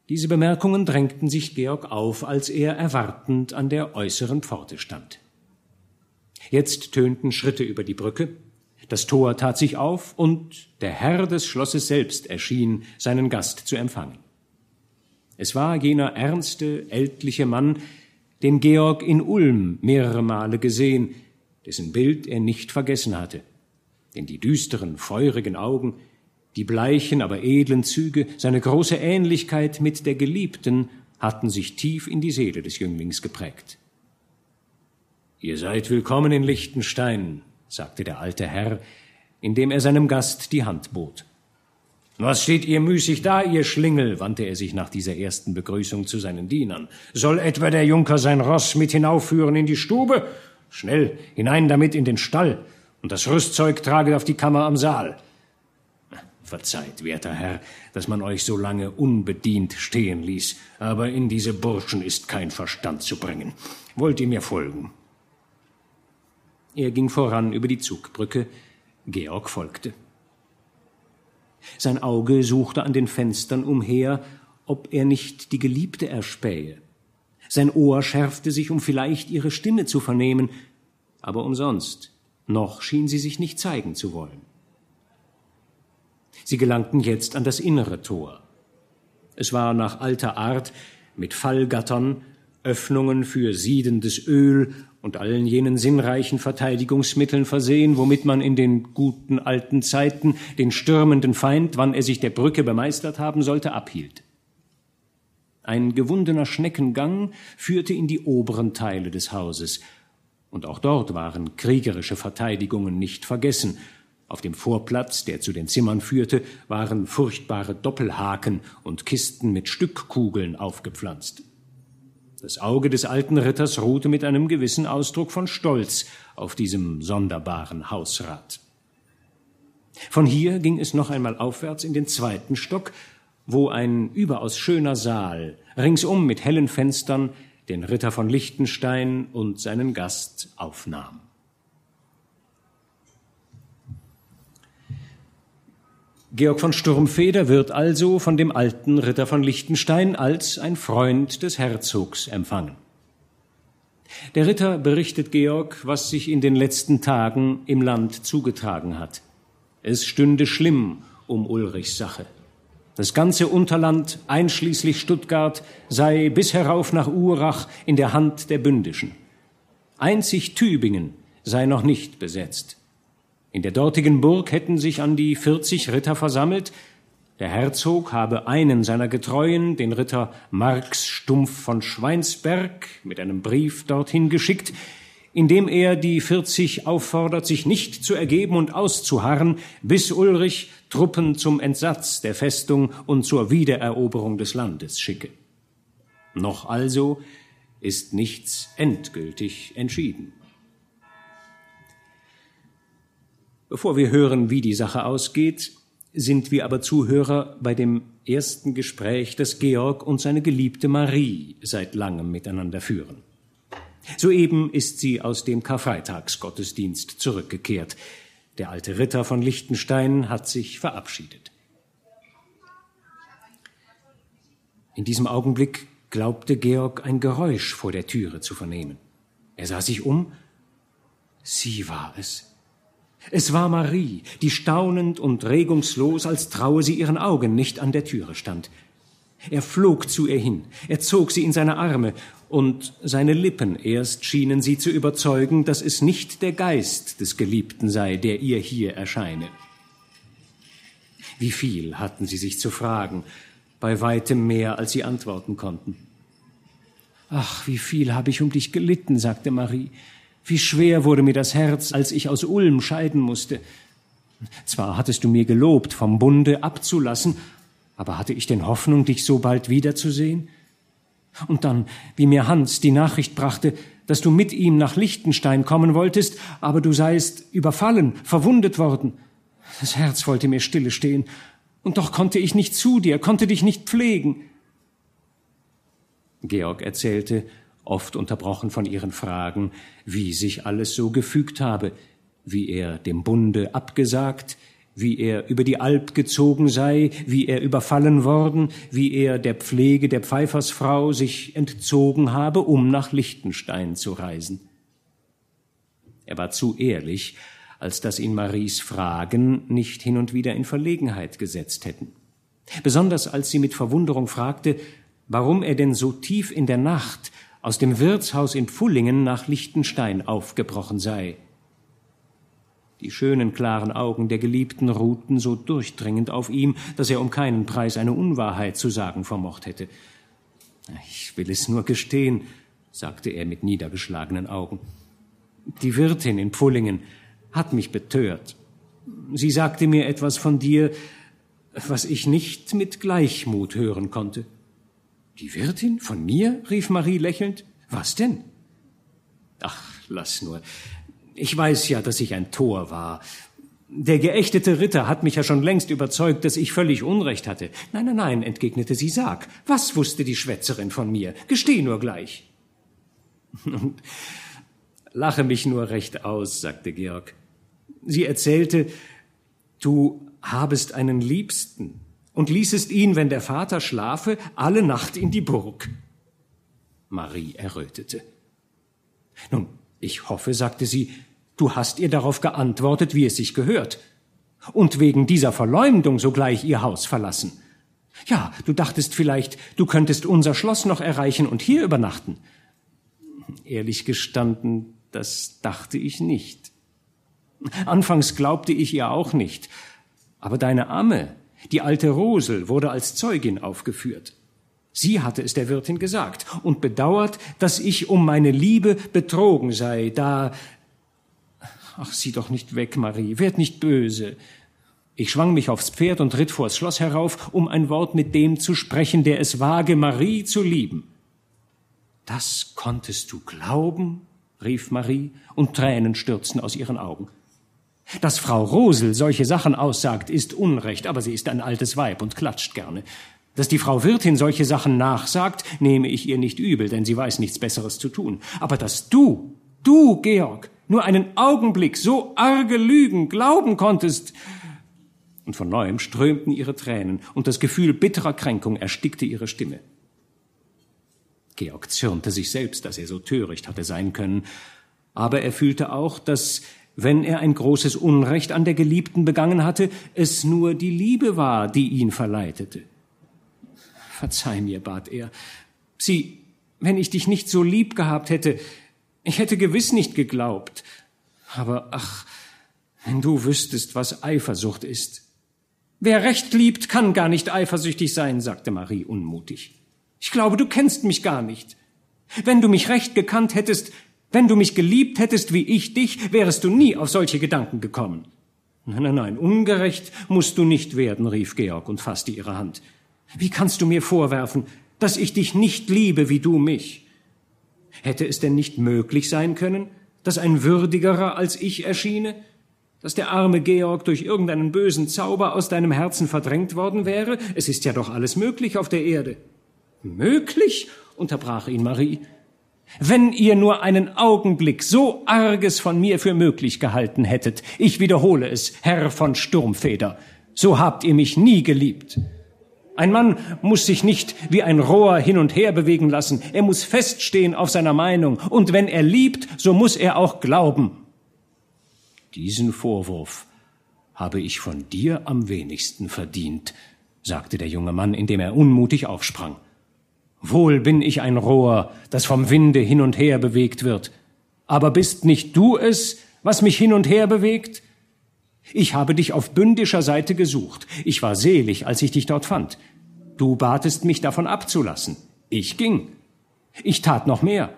[SPEAKER 2] Diese Bemerkungen drängten sich Georg auf, als er erwartend an der äußeren Pforte stand. Jetzt tönten Schritte über die Brücke, das Tor tat sich auf und der Herr des Schlosses selbst erschien, seinen Gast zu empfangen. Es war jener ernste, ältliche Mann, den Georg in Ulm mehrere Male gesehen, dessen Bild er nicht vergessen hatte. Denn die düsteren, feurigen Augen, die bleichen, aber edlen Züge, seine große Ähnlichkeit mit der Geliebten hatten sich tief in die Seele des Jünglings geprägt. Ihr seid willkommen in Liechtenstein, sagte der alte Herr, indem er seinem Gast die Hand bot. Was steht ihr müßig da, ihr Schlingel? wandte er sich nach dieser ersten Begrüßung zu seinen Dienern. Soll etwa der Junker sein Ross mit hinaufführen in die Stube? Schnell, hinein damit in den Stall, und das Rüstzeug traget auf die Kammer am Saal. Verzeiht, werter Herr, dass man euch so lange unbedient stehen ließ, aber in diese Burschen ist kein Verstand zu bringen. Wollt ihr mir folgen? Er ging voran über die Zugbrücke, Georg folgte. Sein Auge suchte an den Fenstern umher, ob er nicht die Geliebte erspähe. Sein Ohr schärfte sich, um vielleicht ihre Stimme zu vernehmen, aber umsonst, noch schien sie sich nicht zeigen zu wollen. Sie gelangten jetzt an das innere Tor. Es war nach alter Art mit Fallgattern, Öffnungen für siedendes Öl und allen jenen sinnreichen Verteidigungsmitteln versehen, womit man in den guten alten Zeiten den stürmenden Feind, wann er sich der Brücke bemeistert haben sollte, abhielt. Ein gewundener Schneckengang führte in die oberen Teile des Hauses, und auch dort waren kriegerische Verteidigungen nicht vergessen. Auf dem Vorplatz, der zu den Zimmern führte, waren furchtbare Doppelhaken und Kisten mit Stückkugeln aufgepflanzt. Das Auge des alten Ritters ruhte mit einem gewissen Ausdruck von Stolz auf diesem sonderbaren Hausrat. Von hier ging es noch einmal aufwärts in den zweiten Stock, wo ein überaus schöner Saal, ringsum mit hellen Fenstern, den Ritter von Liechtenstein und seinen Gast aufnahm. Georg von Sturmfeder wird also von dem alten Ritter von Liechtenstein als ein Freund des Herzogs empfangen. Der Ritter berichtet Georg, was sich in den letzten Tagen im Land zugetragen hat. Es stünde schlimm um Ulrichs Sache. Das ganze Unterland, einschließlich Stuttgart, sei bis herauf nach Urach in der Hand der Bündischen. Einzig Tübingen sei noch nicht besetzt. In der dortigen Burg hätten sich an die 40 Ritter versammelt. Der Herzog habe einen seiner Getreuen, den Ritter Marx Stumpf von Schweinsberg, mit einem Brief dorthin geschickt, indem er die 40 auffordert, sich nicht zu ergeben und auszuharren, bis Ulrich Truppen zum Entsatz der Festung und zur Wiedereroberung des Landes schicke. Noch also ist nichts endgültig entschieden. Bevor wir hören, wie die Sache ausgeht, sind wir aber Zuhörer bei dem ersten Gespräch, das Georg und seine geliebte Marie seit langem miteinander führen. Soeben ist sie aus dem Karfreitagsgottesdienst zurückgekehrt. Der alte Ritter von Liechtenstein hat sich verabschiedet. In diesem Augenblick glaubte Georg ein Geräusch vor der Türe zu vernehmen. Er sah sich um. Sie war es. Es war Marie, die staunend und regungslos, als traue sie ihren Augen nicht an der Türe stand. Er flog zu ihr hin, er zog sie in seine Arme, und seine Lippen erst schienen sie zu überzeugen, dass es nicht der Geist des Geliebten sei, der ihr hier erscheine. Wie viel hatten sie sich zu fragen, bei weitem mehr, als sie antworten konnten. Ach, wie viel habe ich um dich gelitten, sagte Marie. Wie schwer wurde mir das Herz, als ich aus Ulm scheiden musste. Zwar hattest du mir gelobt, vom Bunde abzulassen, aber hatte ich denn Hoffnung, dich so bald wiederzusehen? Und dann, wie mir Hans die Nachricht brachte, dass du mit ihm nach Liechtenstein kommen wolltest, aber du seist überfallen, verwundet worden. Das Herz wollte mir stille stehen, und doch konnte ich nicht zu dir, konnte dich nicht pflegen. Georg erzählte, oft unterbrochen von ihren Fragen, wie sich alles so gefügt habe, wie er dem Bunde abgesagt, wie er über die Alp gezogen sei, wie er überfallen worden, wie er der Pflege der Pfeifersfrau sich entzogen habe, um nach Liechtenstein zu reisen. Er war zu ehrlich, als dass ihn Maries Fragen nicht hin und wieder in Verlegenheit gesetzt hätten. Besonders als sie mit Verwunderung fragte, warum er denn so tief in der Nacht aus dem Wirtshaus in Pfullingen nach Liechtenstein aufgebrochen sei. Die schönen klaren Augen der Geliebten ruhten so durchdringend auf ihm, dass er um keinen Preis eine Unwahrheit zu sagen vermocht hätte. Ich will es nur gestehen, sagte er mit niedergeschlagenen Augen. Die Wirtin in Pfullingen hat mich betört. Sie sagte mir etwas von dir, was ich nicht mit Gleichmut hören konnte. Die Wirtin? Von mir? rief Marie lächelnd. Was denn? Ach, lass nur. Ich weiß ja, dass ich ein Tor war. Der geächtete Ritter hat mich ja schon längst überzeugt, dass ich völlig Unrecht hatte. Nein, nein, nein, entgegnete sie, sag, was wusste die Schwätzerin von mir? Gesteh nur gleich. Lache mich nur recht aus, sagte Georg. Sie erzählte, du habest einen Liebsten und ließest ihn, wenn der Vater schlafe, alle Nacht in die Burg. Marie errötete. Nun, ich hoffe, sagte sie, du hast ihr darauf geantwortet, wie es sich gehört, und wegen dieser Verleumdung sogleich ihr Haus verlassen. Ja, du dachtest vielleicht, du könntest unser Schloss noch erreichen und hier übernachten. Ehrlich gestanden, das dachte ich nicht. Anfangs glaubte ich ihr auch nicht, aber deine Amme, die alte Rosel, wurde als Zeugin aufgeführt. Sie hatte es der Wirtin gesagt und bedauert, dass ich um meine Liebe betrogen sei, da. Ach, sieh doch nicht weg, Marie, werd nicht böse. Ich schwang mich aufs Pferd und ritt vors Schloss herauf, um ein Wort mit dem zu sprechen, der es wage, Marie zu lieben. Das konntest du glauben? rief Marie, und Tränen stürzten aus ihren Augen. Dass Frau Rosel solche Sachen aussagt, ist Unrecht, aber sie ist ein altes Weib und klatscht gerne. Dass die Frau Wirtin solche Sachen nachsagt, nehme ich ihr nicht übel, denn sie weiß nichts Besseres zu tun. Aber dass du, du, Georg, nur einen Augenblick so arge Lügen glauben konntest. Und von neuem strömten ihre Tränen, und das Gefühl bitterer Kränkung erstickte ihre Stimme. Georg zürnte sich selbst, dass er so töricht hatte sein können, aber er fühlte auch, dass wenn er ein großes Unrecht an der Geliebten begangen hatte, es nur die Liebe war, die ihn verleitete. Verzeih mir, bat er. Sieh, wenn ich dich nicht so lieb gehabt hätte, ich hätte gewiss nicht geglaubt. Aber ach, wenn du wüsstest, was Eifersucht ist. Wer recht liebt, kann gar nicht eifersüchtig sein, sagte Marie unmutig. Ich glaube, du kennst mich gar nicht. Wenn du mich recht gekannt hättest, wenn du mich geliebt hättest wie ich dich, wärest du nie auf solche Gedanken gekommen. Nein, nein, nein, ungerecht musst du nicht werden, rief Georg und fasste ihre Hand. Wie kannst du mir vorwerfen, dass ich dich nicht liebe wie du mich? Hätte es denn nicht möglich sein können, dass ein würdigerer als ich erschiene, dass der arme Georg durch irgendeinen bösen Zauber aus deinem Herzen verdrängt worden wäre? Es ist ja doch alles möglich auf der Erde. Möglich? unterbrach ihn Marie. Wenn ihr nur einen Augenblick so arges von mir für möglich gehalten hättet, ich wiederhole es, Herr von Sturmfeder, so habt ihr mich nie geliebt. Ein Mann muss sich nicht wie ein Rohr hin und her bewegen lassen, er muss feststehen auf seiner Meinung, und wenn er liebt, so muss er auch glauben. Diesen Vorwurf habe ich von dir am wenigsten verdient, sagte der junge Mann, indem er unmutig aufsprang. Wohl bin ich ein Rohr, das vom Winde hin und her bewegt wird. Aber bist nicht du es, was mich hin und her bewegt? Ich habe dich auf bündischer Seite gesucht. Ich war selig, als ich dich dort fand. Du batest mich davon abzulassen. Ich ging. Ich tat noch mehr.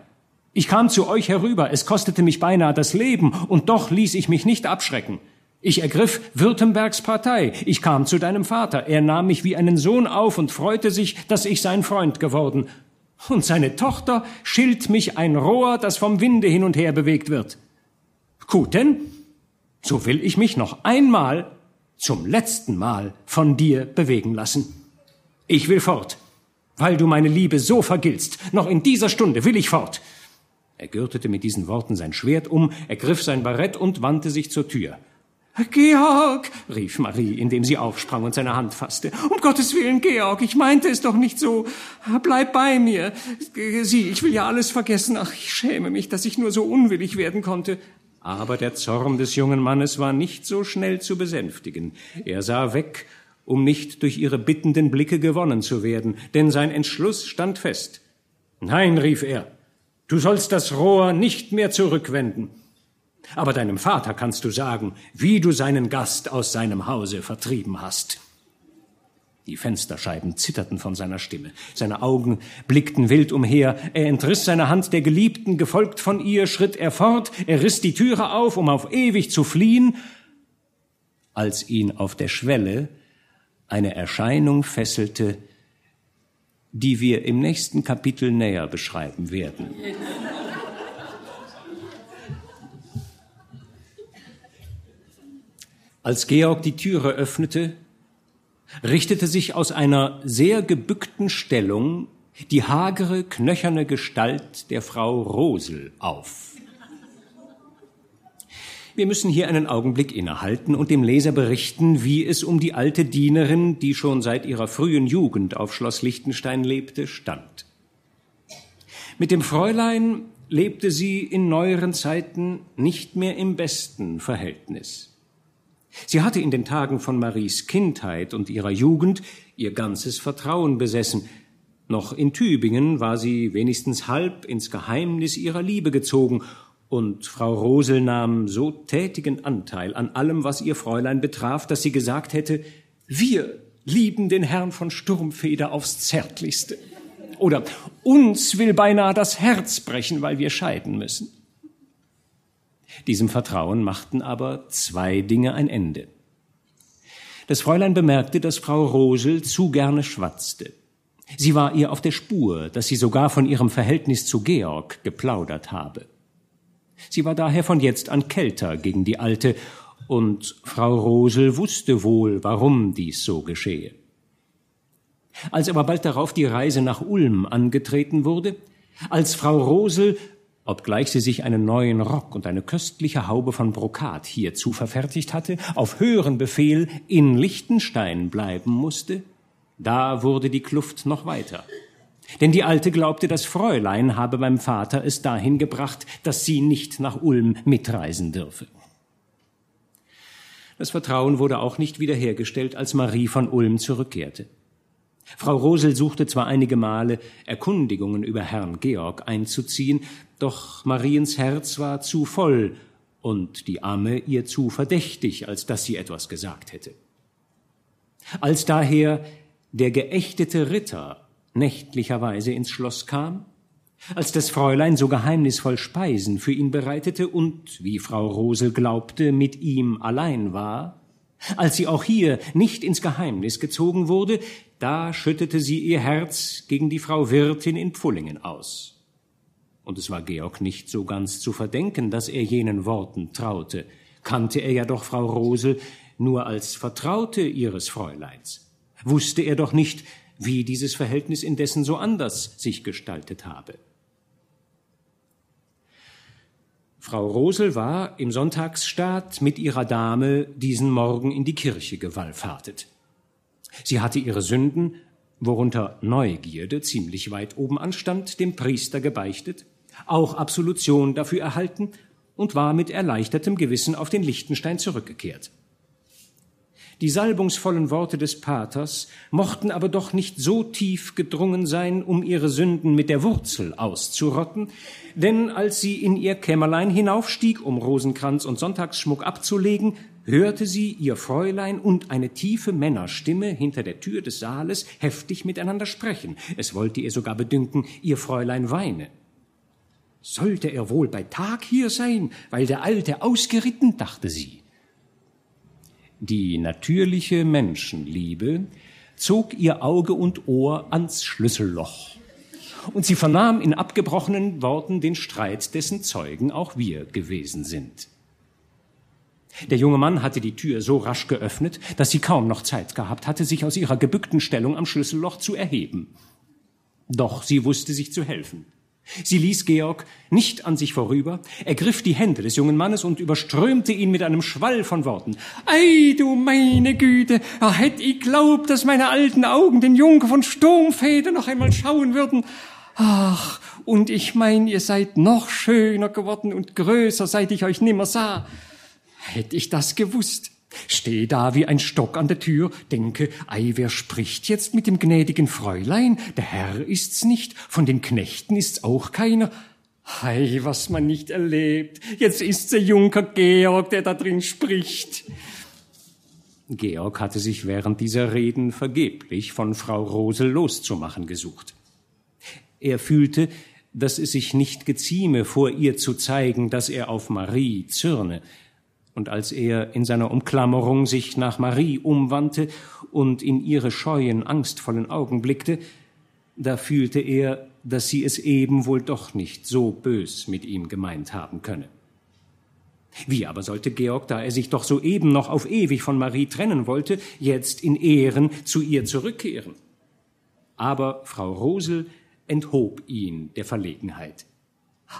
[SPEAKER 2] Ich kam zu euch herüber, es kostete mich beinahe das Leben, und doch ließ ich mich nicht abschrecken. Ich ergriff Württembergs Partei. Ich kam zu deinem Vater. Er nahm mich wie einen Sohn auf und freute sich, dass ich sein Freund geworden. Und seine Tochter schilt mich ein Rohr, das vom Winde hin und her bewegt wird. Gut denn, so will ich mich noch einmal, zum letzten Mal von dir bewegen lassen. Ich will fort, weil du meine Liebe so vergiltst. Noch in dieser Stunde will ich fort. Er gürtete mit diesen Worten sein Schwert um, ergriff sein Barett und wandte sich zur Tür. Georg, rief Marie, indem sie aufsprang und seine Hand fasste. Um Gottes Willen, Georg, ich meinte es doch nicht so. Bleib bei mir. Sieh, ich will ja alles vergessen. Ach, ich schäme mich, dass ich nur so unwillig werden konnte. Aber der Zorn des jungen Mannes war nicht so schnell zu besänftigen. Er sah weg, um nicht durch ihre bittenden Blicke gewonnen zu werden, denn sein Entschluss stand fest. Nein, rief er, du sollst das Rohr nicht mehr zurückwenden. Aber deinem Vater kannst du sagen, wie du seinen Gast aus seinem Hause vertrieben hast. Die Fensterscheiben zitterten von seiner Stimme. Seine Augen blickten wild umher. Er entriss seine Hand der Geliebten, gefolgt von ihr, schritt er fort. Er riss die Türe auf, um auf ewig zu fliehen, als ihn auf der Schwelle eine Erscheinung fesselte, die wir im nächsten Kapitel näher beschreiben werden. Als Georg die Türe öffnete, richtete sich aus einer sehr gebückten Stellung die hagere, knöcherne Gestalt der Frau Rosel auf. Wir müssen hier einen Augenblick innehalten und dem Leser berichten, wie es um die alte Dienerin, die schon seit ihrer frühen Jugend auf Schloss Liechtenstein lebte, stand. Mit dem Fräulein lebte sie in neueren Zeiten nicht mehr im besten Verhältnis. Sie hatte in den Tagen von Maries Kindheit und ihrer Jugend ihr ganzes Vertrauen besessen. Noch in Tübingen war sie wenigstens halb ins Geheimnis ihrer Liebe gezogen, und Frau Rosel nahm so tätigen Anteil an allem, was ihr Fräulein betraf, dass sie gesagt hätte, wir lieben den Herrn von Sturmfeder aufs Zärtlichste. Oder uns will beinahe das Herz brechen, weil wir scheiden müssen. Diesem Vertrauen machten aber zwei Dinge ein Ende. Das Fräulein bemerkte, dass Frau Rosel zu gerne schwatzte. Sie war ihr auf der Spur, dass sie sogar von ihrem Verhältnis zu Georg geplaudert habe. Sie war daher von jetzt an kälter gegen die Alte, und Frau Rosel wusste wohl, warum dies so geschehe. Als aber bald darauf die Reise nach Ulm angetreten wurde, als Frau Rosel obgleich sie sich einen neuen Rock und eine köstliche Haube von Brokat hierzu verfertigt hatte, auf höheren Befehl in Liechtenstein bleiben musste, da wurde die Kluft noch weiter. Denn die Alte glaubte, das Fräulein habe beim Vater es dahin gebracht, dass sie nicht nach Ulm mitreisen dürfe. Das Vertrauen wurde auch nicht wiederhergestellt, als Marie von Ulm zurückkehrte. Frau Rosel suchte zwar einige Male Erkundigungen über Herrn Georg einzuziehen, doch Mariens Herz war zu voll und die Amme ihr zu verdächtig, als dass sie etwas gesagt hätte. Als daher der geächtete Ritter nächtlicherweise ins Schloss kam, als das Fräulein so geheimnisvoll Speisen für ihn bereitete und, wie Frau Rosel glaubte, mit ihm allein war, als sie auch hier nicht ins Geheimnis gezogen wurde, da schüttete sie ihr Herz gegen die Frau Wirtin in Pfullingen aus. Und es war Georg nicht so ganz zu verdenken, dass er jenen Worten traute, kannte er ja doch Frau Rosel nur als Vertraute ihres Fräuleins. Wusste er doch nicht, wie dieses Verhältnis indessen so anders sich gestaltet habe. Frau Rosel war im Sonntagsstaat mit ihrer Dame diesen Morgen in die Kirche gewallfahrtet. Sie hatte ihre Sünden, worunter Neugierde ziemlich weit oben anstand, dem Priester gebeichtet, auch Absolution dafür erhalten und war mit erleichtertem Gewissen auf den Lichtenstein zurückgekehrt. Die salbungsvollen Worte des Paters mochten aber doch nicht so tief gedrungen sein, um ihre Sünden mit der Wurzel auszurotten, denn als sie in ihr Kämmerlein hinaufstieg, um Rosenkranz und Sonntagsschmuck abzulegen, hörte sie ihr Fräulein und eine tiefe Männerstimme hinter der Tür des Saales heftig miteinander sprechen. Es wollte ihr sogar bedünken, ihr Fräulein weine. Sollte er wohl bei Tag hier sein, weil der Alte ausgeritten, dachte sie. Die natürliche Menschenliebe zog ihr Auge und Ohr ans Schlüsselloch. Und sie vernahm in abgebrochenen Worten den Streit, dessen Zeugen auch wir gewesen sind. Der junge Mann hatte die Tür so rasch geöffnet, dass sie kaum noch Zeit gehabt hatte, sich aus ihrer gebückten Stellung am Schlüsselloch zu erheben. Doch sie wusste sich zu helfen. Sie ließ Georg nicht an sich vorüber, ergriff die Hände des jungen Mannes und überströmte ihn mit einem Schwall von Worten. Ei, du meine Güte, er hätt ich glaubt, dass meine alten Augen den Junker von Sturmfeder noch einmal schauen würden. Ach, und ich mein, ihr seid noch schöner geworden und größer, seit ich euch nimmer sah. Hätt ich das gewusst. Steh da wie ein Stock an der Tür, denke, ei, wer spricht jetzt mit dem gnädigen Fräulein? Der Herr ist's nicht, von den Knechten ist's auch keiner. Hei, was man nicht erlebt. Jetzt ist's der Junker Georg, der da drin spricht. Georg hatte sich während dieser Reden vergeblich von Frau Rosel loszumachen gesucht. Er fühlte, dass es sich nicht gezieme, vor ihr zu zeigen, dass er auf Marie zürne, und als er in seiner Umklammerung sich nach Marie umwandte und in ihre scheuen, angstvollen Augen blickte, da fühlte er, dass sie es eben wohl doch nicht so bös mit ihm gemeint haben könne. Wie aber sollte Georg, da er sich doch soeben noch auf ewig von Marie trennen wollte, jetzt in Ehren zu ihr zurückkehren? Aber Frau Rosel enthob ihn der Verlegenheit.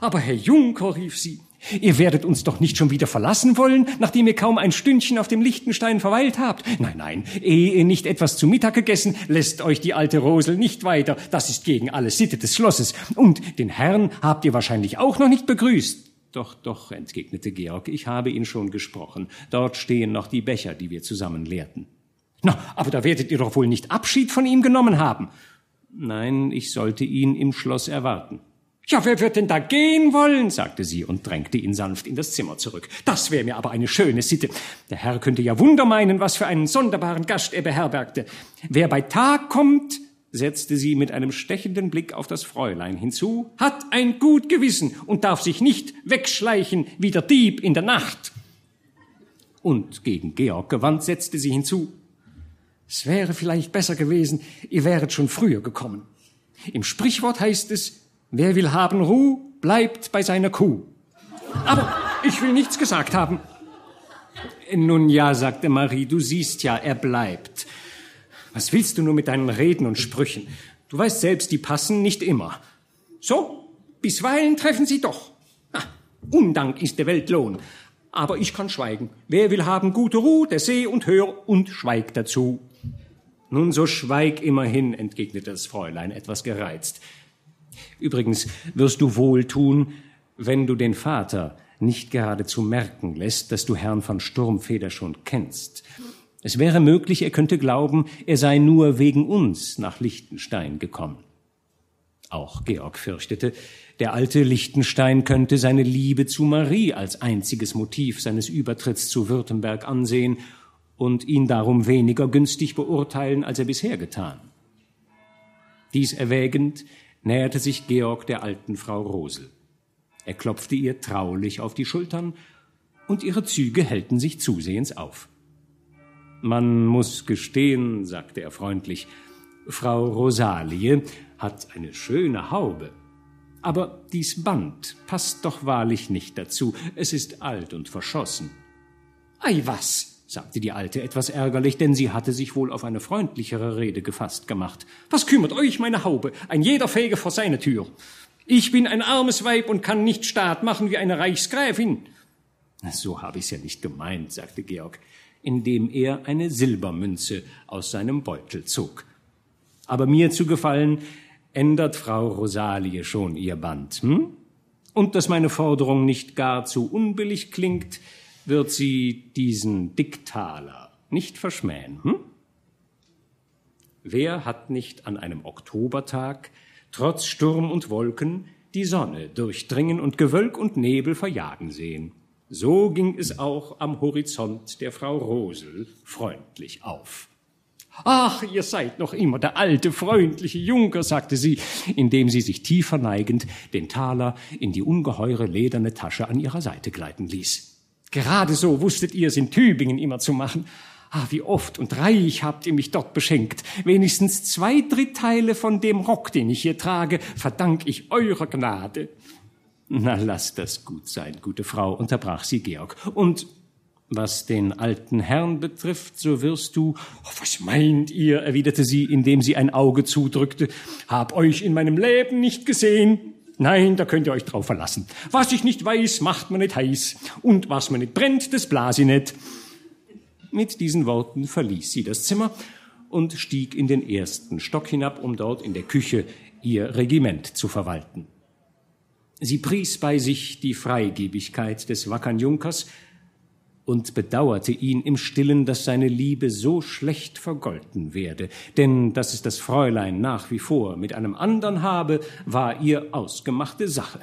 [SPEAKER 2] Aber Herr Junker, rief sie, Ihr werdet uns doch nicht schon wieder verlassen wollen, nachdem ihr kaum ein Stündchen auf dem Lichtenstein verweilt habt. Nein, nein, ehe ihr nicht etwas zu Mittag gegessen, lässt euch die alte Rosel nicht weiter. Das ist gegen alle Sitte des Schlosses. Und den Herrn habt ihr wahrscheinlich auch noch nicht begrüßt. Doch, doch, entgegnete Georg, ich habe ihn schon gesprochen. Dort stehen noch die Becher, die wir zusammen leerten. Na, aber da werdet ihr doch wohl nicht Abschied von ihm genommen haben. Nein, ich sollte ihn im Schloss erwarten. Ja, wer wird denn da gehen wollen? sagte sie und drängte ihn sanft in das Zimmer zurück. Das wäre mir aber eine schöne Sitte. Der Herr könnte ja Wunder meinen, was für einen sonderbaren Gast er beherbergte. Wer bei Tag kommt, setzte sie mit einem stechenden Blick auf das Fräulein hinzu, hat ein gut Gewissen und darf sich nicht wegschleichen wie der Dieb in der Nacht. Und gegen Georg gewandt setzte sie hinzu, es wäre vielleicht besser gewesen, ihr wäret schon früher gekommen. Im Sprichwort heißt es, Wer will haben Ruh, bleibt bei seiner Kuh. Aber ich will nichts gesagt haben. Nun ja, sagte Marie, du siehst ja, er bleibt. Was willst du nur mit deinen Reden und Sprüchen? Du weißt selbst, die passen nicht immer. So, bisweilen treffen sie doch. Ah, Undank ist der Weltlohn. Aber ich kann schweigen. Wer will haben gute Ruhe, der seh und hör und schweig dazu. Nun, so schweig immerhin, entgegnete das Fräulein etwas gereizt. Übrigens wirst du wohl tun, wenn du den Vater nicht geradezu merken lässt, dass du Herrn von Sturmfeder schon kennst. Es wäre möglich, er könnte glauben, er sei nur wegen uns nach Liechtenstein gekommen. Auch Georg fürchtete, der alte Liechtenstein könnte seine Liebe zu Marie als einziges Motiv seines Übertritts zu Württemberg ansehen und ihn darum weniger günstig beurteilen, als er bisher getan. Dies erwägend näherte sich Georg der alten Frau Rosel. Er klopfte ihr traulich auf die Schultern, und ihre Züge hellten sich zusehends auf. Man muss gestehen, sagte er freundlich, Frau Rosalie hat eine schöne Haube. Aber dies Band passt doch wahrlich nicht dazu. Es ist alt und verschossen. Ei was, sagte die Alte etwas ärgerlich, denn sie hatte sich wohl auf eine freundlichere Rede gefasst gemacht. Was kümmert euch meine Haube? Ein jeder Fege vor seine Tür. Ich bin ein armes Weib und kann nicht Staat machen wie eine Reichsgräfin. So habe ich's ja nicht gemeint, sagte Georg, indem er eine Silbermünze aus seinem Beutel zog. Aber mir zu gefallen, ändert Frau Rosalie schon ihr Band, hm? Und dass meine Forderung nicht gar zu unbillig klingt, wird sie diesen Dicktaler nicht verschmähen. Hm? Wer hat nicht an einem Oktobertag, trotz Sturm und Wolken, die Sonne durchdringen und Gewölk und Nebel verjagen sehen? So ging es auch am Horizont der Frau Rosel freundlich auf. Ach, ihr seid noch immer der alte, freundliche Junker, sagte sie, indem sie sich tief verneigend den Taler in die ungeheure lederne Tasche an ihrer Seite gleiten ließ. Gerade so wusstet ihr es in Tübingen immer zu machen. Ah, wie oft und reich habt ihr mich dort beschenkt. Wenigstens zwei Dritteile von dem Rock, den ich hier trage, verdank ich eurer Gnade. Na, lasst das gut sein, gute Frau, unterbrach sie Georg. Und was den alten Herrn betrifft, so wirst du, oh, was meint ihr, erwiderte sie, indem sie ein Auge zudrückte, hab euch in meinem Leben nicht gesehen. Nein, da könnt ihr euch drauf verlassen. Was ich nicht weiß, macht man nicht heiß. Und was man nicht brennt, das blase ich nicht. Mit diesen Worten verließ sie das Zimmer und stieg in den ersten Stock hinab, um dort in der Küche ihr Regiment zu verwalten. Sie pries bei sich die Freigebigkeit des wackern Junkers, und bedauerte ihn im stillen, dass seine Liebe so schlecht vergolten werde, denn dass es das Fräulein nach wie vor mit einem andern habe, war ihr ausgemachte Sache.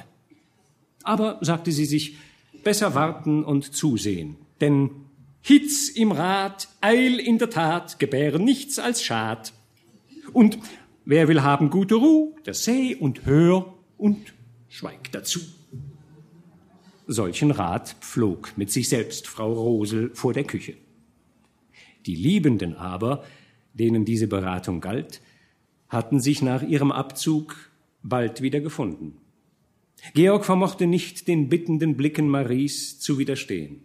[SPEAKER 2] Aber, sagte sie sich, besser warten und zusehen, denn Hitz im Rat, Eil in der Tat gebären nichts als Schad. Und wer will haben gute Ruh, der seh und hör und schweigt dazu. Solchen Rat pflog mit sich selbst Frau Rosel vor der Küche. Die Liebenden aber, denen diese Beratung galt, hatten sich nach ihrem Abzug bald wieder gefunden. Georg vermochte nicht den bittenden Blicken Maries zu widerstehen.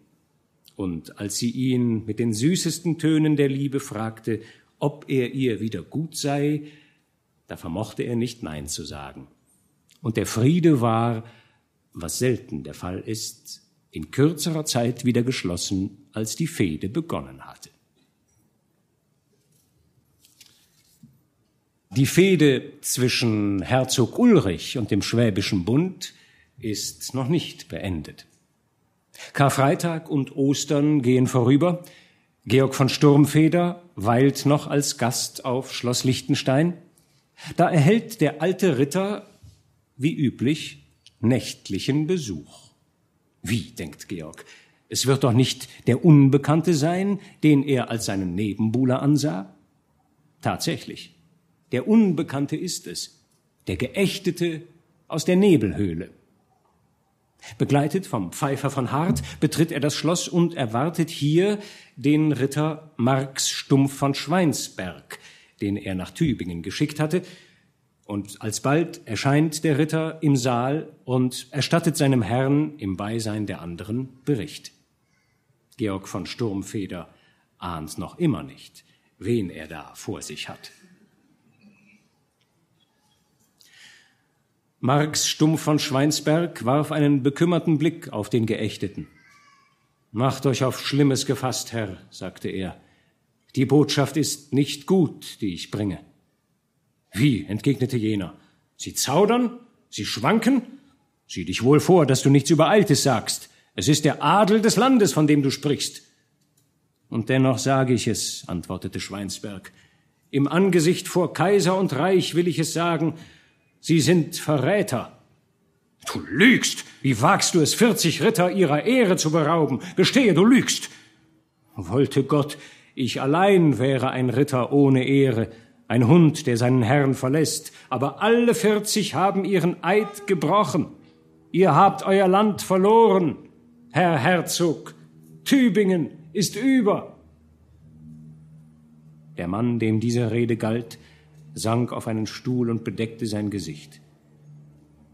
[SPEAKER 2] Und als sie ihn mit den süßesten Tönen der Liebe fragte, ob er ihr wieder gut sei, da vermochte er nicht Nein zu sagen. Und der Friede war, was selten der Fall ist, in kürzerer Zeit wieder geschlossen, als die Fehde begonnen hatte. Die Fehde zwischen Herzog Ulrich und dem Schwäbischen Bund ist noch nicht beendet. Karfreitag und Ostern gehen vorüber. Georg von Sturmfeder weilt noch als Gast auf Schloss Liechtenstein. Da erhält der alte Ritter, wie üblich, nächtlichen Besuch. Wie, denkt Georg, es wird doch nicht der Unbekannte sein, den er als seinen Nebenbuhler ansah? Tatsächlich, der Unbekannte ist es, der Geächtete aus der Nebelhöhle. Begleitet vom Pfeifer von Hart betritt er das Schloss und erwartet hier den Ritter Marx Stumpf von Schweinsberg, den er nach Tübingen geschickt hatte, und alsbald erscheint der Ritter im Saal und erstattet seinem Herrn im Beisein der anderen Bericht. Georg von Sturmfeder ahnt noch immer nicht, wen er da vor sich hat. Marx Stumpf von Schweinsberg warf einen bekümmerten Blick auf den Geächteten. Macht euch auf Schlimmes gefasst, Herr, sagte er. Die Botschaft ist nicht gut, die ich bringe. Wie? entgegnete jener. Sie zaudern? Sie schwanken? Sieh dich wohl vor, dass du nichts Übereiltes sagst. Es ist der Adel des Landes, von dem du sprichst. Und dennoch sage ich es, antwortete Schweinsberg. Im Angesicht vor Kaiser und Reich will ich es sagen, Sie sind Verräter. Du lügst! Wie wagst du es, vierzig Ritter ihrer Ehre zu berauben? Gestehe, du lügst! Wollte Gott, ich allein wäre ein Ritter ohne Ehre, ein Hund, der seinen Herrn verlässt, aber alle vierzig haben ihren Eid gebrochen. Ihr habt euer Land verloren, Herr Herzog. Tübingen ist über. Der Mann, dem diese Rede galt, sank auf einen Stuhl und bedeckte sein Gesicht.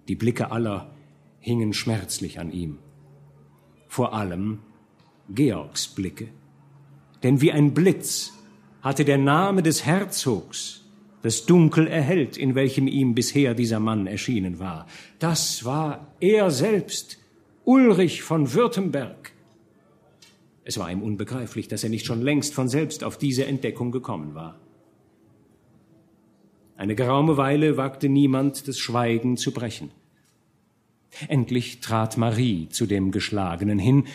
[SPEAKER 2] Die Blicke aller hingen schmerzlich an ihm. Vor allem Georgs Blicke. Denn wie ein Blitz hatte der Name des Herzogs das Dunkel erhellt, in welchem ihm bisher dieser Mann erschienen war. Das war er selbst, Ulrich von Württemberg. Es war ihm unbegreiflich, dass er nicht schon längst von selbst auf diese Entdeckung gekommen war. Eine geraume Weile wagte niemand, das Schweigen zu brechen. Endlich trat Marie zu dem Geschlagenen hin,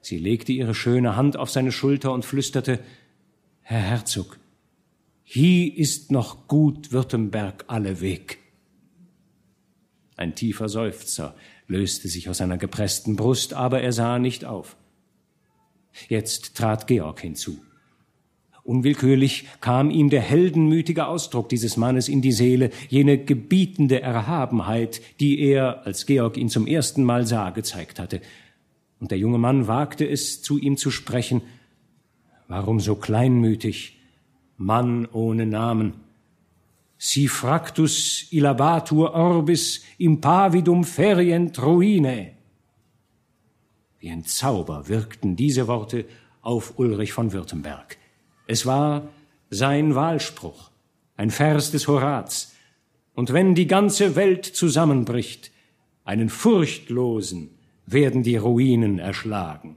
[SPEAKER 2] sie legte ihre schöne Hand auf seine Schulter und flüsterte Herr Herzog, hier ist noch gut Württemberg alleweg. Ein tiefer Seufzer löste sich aus seiner gepressten Brust, aber er sah nicht auf. Jetzt trat Georg hinzu. Unwillkürlich kam ihm der heldenmütige Ausdruck dieses Mannes in die Seele, jene gebietende Erhabenheit, die er, als Georg ihn zum ersten Mal sah, gezeigt hatte. Und der junge Mann wagte es, zu ihm zu sprechen. Warum so kleinmütig? Mann ohne Namen. Si fractus illabatur orbis impavidum ferient ruine. Wie ein Zauber wirkten diese Worte auf Ulrich von Württemberg. Es war sein Wahlspruch, ein Vers des Horaz. Und wenn die ganze Welt zusammenbricht, einen Furchtlosen werden die Ruinen erschlagen.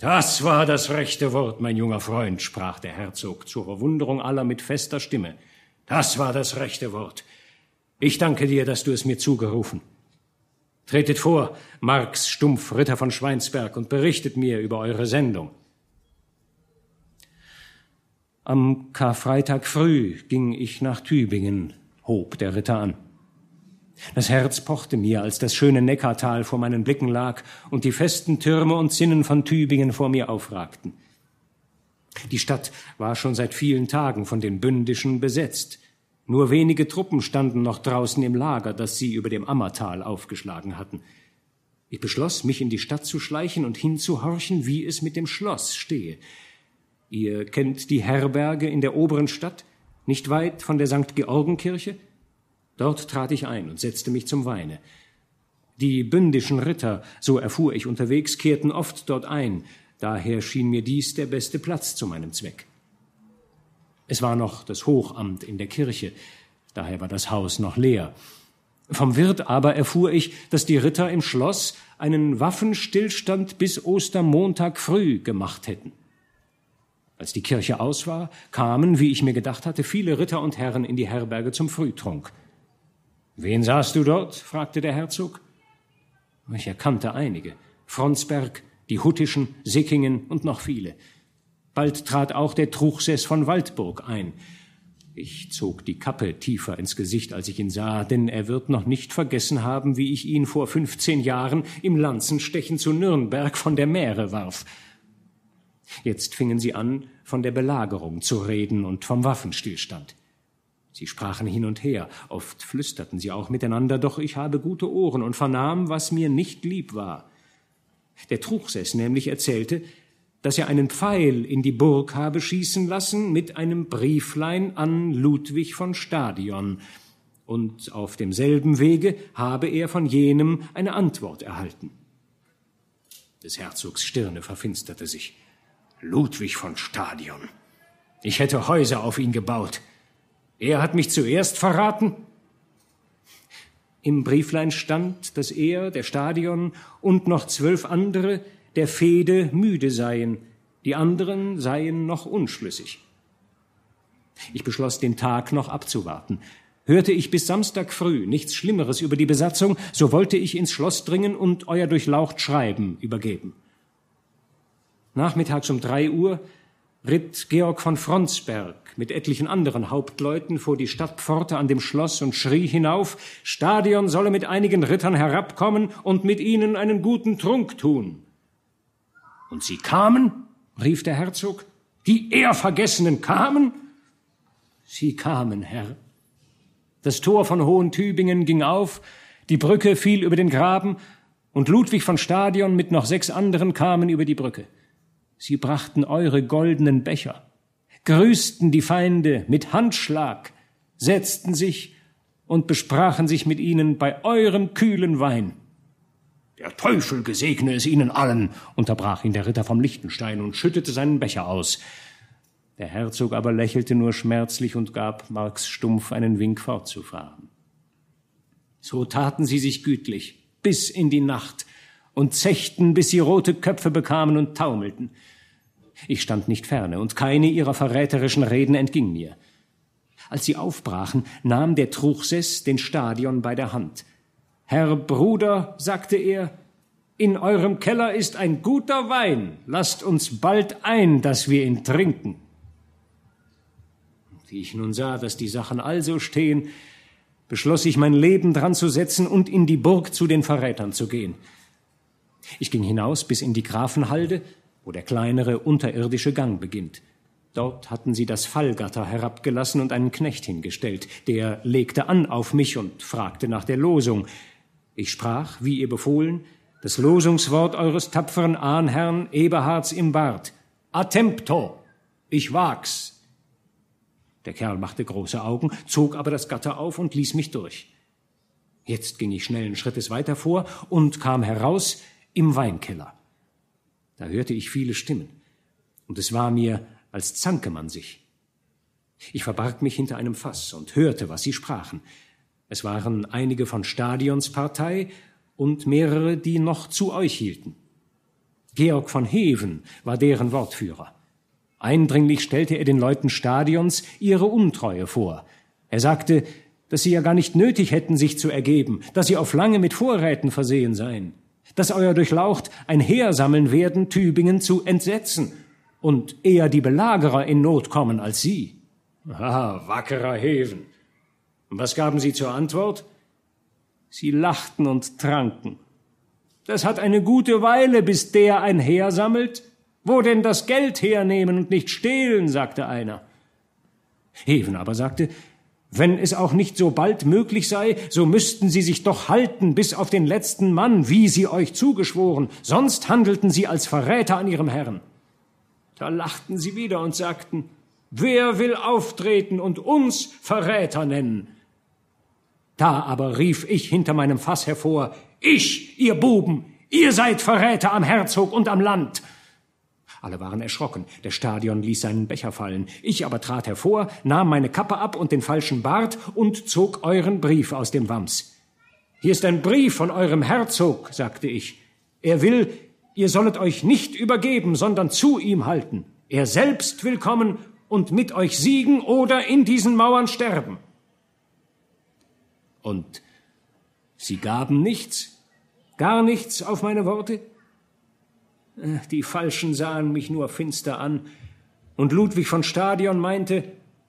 [SPEAKER 2] Das war das rechte Wort, mein junger Freund, sprach der Herzog zur Verwunderung aller mit fester Stimme. Das war das rechte Wort. Ich danke dir, dass du es mir zugerufen. Tretet vor, Marx Stumpf, Ritter von Schweinsberg, und berichtet mir über eure Sendung. Am Karfreitag früh ging ich nach Tübingen, hob der Ritter an. Das Herz pochte mir, als das schöne Neckartal vor meinen Blicken lag und die festen Türme und Zinnen von Tübingen vor mir aufragten. Die Stadt war schon seit vielen Tagen von den Bündischen besetzt. Nur wenige Truppen standen noch draußen im Lager, das sie über dem Ammertal aufgeschlagen hatten. Ich beschloss, mich in die Stadt zu schleichen und hinzuhorchen, wie es mit dem Schloss stehe. Ihr kennt die Herberge in der oberen Stadt, nicht weit von der St. Georgenkirche? Dort trat ich ein und setzte mich zum Weine. Die bündischen Ritter, so erfuhr ich unterwegs, kehrten oft dort ein, daher schien mir dies der beste Platz zu meinem Zweck. Es war noch das Hochamt in der Kirche, daher war das Haus noch leer. Vom Wirt aber erfuhr ich, dass die Ritter im Schloss einen Waffenstillstand bis Ostermontag früh gemacht hätten. Als die Kirche aus war, kamen, wie ich mir gedacht hatte, viele Ritter und Herren in die Herberge zum Frühtrunk. Wen sahst du dort? fragte der Herzog. Ich erkannte einige. Fronsberg, die Huttischen, Sickingen und noch viele. Bald trat auch der Truchsess von Waldburg ein. Ich zog die Kappe tiefer ins Gesicht, als ich ihn sah, denn er wird noch nicht vergessen haben, wie ich ihn vor fünfzehn Jahren im Lanzenstechen zu Nürnberg von der Meere warf. Jetzt fingen sie an, von der Belagerung zu reden und vom Waffenstillstand. Sie sprachen hin und her, oft flüsterten sie auch miteinander, doch ich habe gute Ohren und vernahm, was mir nicht lieb war. Der Truchsess nämlich erzählte, dass er einen Pfeil in die Burg habe schießen lassen mit einem Brieflein an Ludwig von Stadion, und auf demselben Wege habe er von jenem eine Antwort erhalten. Des Herzogs Stirne verfinsterte sich. Ludwig von Stadion. Ich hätte Häuser auf ihn gebaut. Er hat mich zuerst verraten. Im Brieflein stand, dass er, der Stadion und noch zwölf andere der Fehde müde seien, die anderen seien noch unschlüssig. Ich beschloss, den Tag noch abzuwarten, Hörte ich bis Samstag früh nichts Schlimmeres über die Besatzung, so wollte ich ins Schloss dringen und euer durchlaucht Schreiben übergeben. Nachmittags um drei Uhr ritt Georg von Fronsberg mit etlichen anderen Hauptleuten vor die Stadtpforte an dem Schloss und schrie hinauf, Stadion solle mit einigen Rittern herabkommen und mit ihnen einen guten Trunk tun. Und sie kamen? rief der Herzog. Die Ehrvergessenen kamen? Sie kamen, Herr. Das Tor von Hohentübingen ging auf, die Brücke fiel über den Graben, und Ludwig von Stadion mit noch sechs anderen kamen über die Brücke. Sie brachten eure goldenen Becher, grüßten die Feinde mit Handschlag, setzten sich und besprachen sich mit ihnen bei eurem kühlen Wein. Der Teufel gesegne es ihnen allen, unterbrach ihn der Ritter vom Lichtenstein und schüttete seinen Becher aus. Der Herzog aber lächelte nur schmerzlich und gab Marx stumpf einen Wink fortzufahren. So taten sie sich gütlich bis in die Nacht und zechten, bis sie rote Köpfe bekamen und taumelten. Ich stand nicht ferne, und keine ihrer verräterischen Reden entging mir. Als sie aufbrachen, nahm der Truchsess den Stadion bei der Hand. Herr Bruder, sagte er, in eurem Keller ist ein guter Wein, lasst uns bald ein, dass wir ihn trinken. Wie ich nun sah, dass die Sachen also stehen, beschloss ich mein Leben dran zu setzen und in die Burg zu den Verrätern zu gehen. Ich ging hinaus bis in die Grafenhalde, wo der kleinere unterirdische Gang beginnt. Dort hatten sie das Fallgatter herabgelassen und einen Knecht hingestellt. Der legte an auf mich und fragte nach der Losung. Ich sprach, wie ihr befohlen, das Losungswort eures tapferen Ahnherrn Eberhards im Bart. Attempto! Ich wag's! Der Kerl machte große Augen, zog aber das Gatter auf und ließ mich durch. Jetzt ging ich schnellen Schrittes weiter vor und kam heraus im Weinkeller. Da hörte ich viele Stimmen, und es war mir, als zanke man sich. Ich verbarg mich hinter einem Fass und hörte, was sie sprachen. Es waren einige von Stadions Partei und mehrere, die noch zu euch hielten. Georg von Heven war deren Wortführer. Eindringlich stellte er den Leuten Stadions ihre Untreue vor. Er sagte, dass sie ja gar nicht nötig hätten, sich zu ergeben, dass sie auf lange mit Vorräten versehen seien, dass euer Durchlaucht ein Heer sammeln werden, Tübingen zu entsetzen und eher die Belagerer in Not kommen als sie. Ah, wackerer Heven, und was gaben sie zur Antwort? Sie lachten und tranken. Das hat eine gute Weile, bis der ein Heer sammelt. Wo denn das Geld hernehmen und nicht stehlen, sagte einer. Heven aber sagte, wenn es auch nicht so bald möglich sei, so müssten sie sich doch halten bis auf den letzten Mann, wie sie euch zugeschworen, sonst handelten sie als Verräter an ihrem Herrn. Da lachten sie wieder und sagten, wer will auftreten und uns Verräter nennen? Da aber rief ich hinter meinem Fass hervor, ich, ihr Buben, ihr seid Verräter am Herzog und am Land. Alle waren erschrocken. Der Stadion ließ seinen Becher fallen. Ich aber trat hervor, nahm meine Kappe ab und den falschen Bart und zog euren Brief aus dem Wams. Hier ist ein Brief von eurem Herzog, sagte ich. Er will, ihr sollet euch nicht übergeben, sondern zu ihm halten. Er selbst will kommen und mit euch siegen oder in diesen Mauern sterben. Und sie gaben nichts, gar nichts auf meine Worte? Die Falschen sahen mich nur finster an, und Ludwig von Stadion meinte,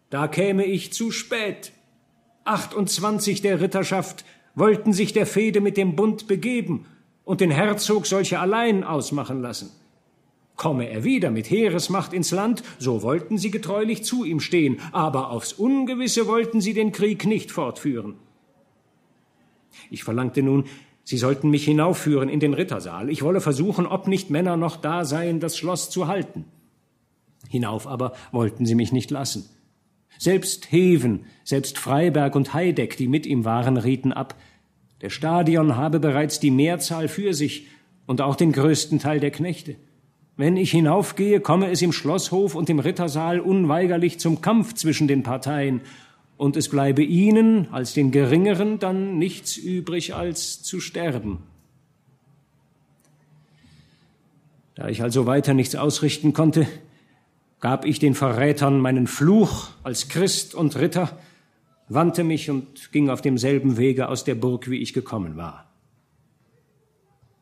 [SPEAKER 2] da käme ich zu spät. 28 der Ritterschaft wollten sich der Fehde mit dem Bund begeben und den Herzog solche allein ausmachen lassen. Komme er wieder mit Heeresmacht ins Land, so wollten sie getreulich zu ihm stehen, aber aufs Ungewisse wollten sie den Krieg nicht fortführen. Ich verlangte nun, sie sollten mich hinaufführen in den Rittersaal. Ich wolle versuchen, ob nicht Männer noch da seien, das Schloss zu halten. Hinauf aber wollten sie mich nicht lassen. Selbst Heven, selbst Freiberg und Heideck, die mit ihm waren, rieten ab. Der Stadion habe bereits die Mehrzahl für sich und auch den größten Teil der Knechte. Wenn ich hinaufgehe, komme es im Schlosshof und im Rittersaal unweigerlich zum Kampf zwischen den Parteien, und es bleibe ihnen als den Geringeren dann nichts übrig, als zu sterben. Da ich also weiter nichts ausrichten konnte, gab ich den Verrätern meinen Fluch als Christ und Ritter, wandte mich und ging auf demselben Wege aus der Burg, wie ich gekommen war.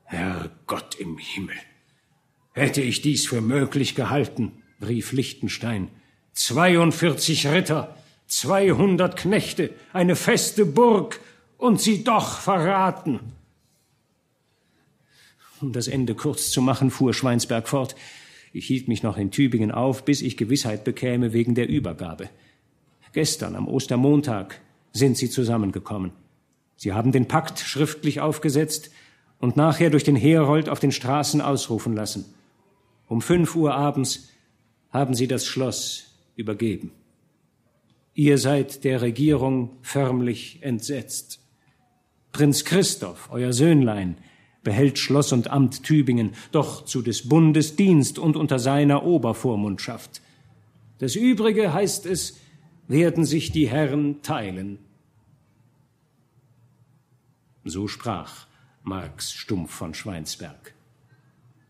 [SPEAKER 2] Herr Gott im Himmel, hätte ich dies für möglich gehalten, rief Lichtenstein. 42 Ritter, 200 Knechte, eine feste Burg und sie doch verraten. Um das Ende kurz zu machen, fuhr Schweinsberg fort. Ich hielt mich noch in Tübingen auf, bis ich Gewissheit bekäme wegen der Übergabe. Gestern, am Ostermontag, sind sie zusammengekommen. Sie haben den Pakt schriftlich aufgesetzt und nachher durch den Herold auf den Straßen ausrufen lassen. Um fünf Uhr abends haben sie das Schloss übergeben. Ihr seid der Regierung förmlich entsetzt. Prinz Christoph, euer Söhnlein, behält Schloss und Amt Tübingen, doch zu des Bundes Dienst und unter seiner Obervormundschaft. Das Übrige heißt es, werden sich die Herren teilen. So sprach Marx stumpf von Schweinsberg.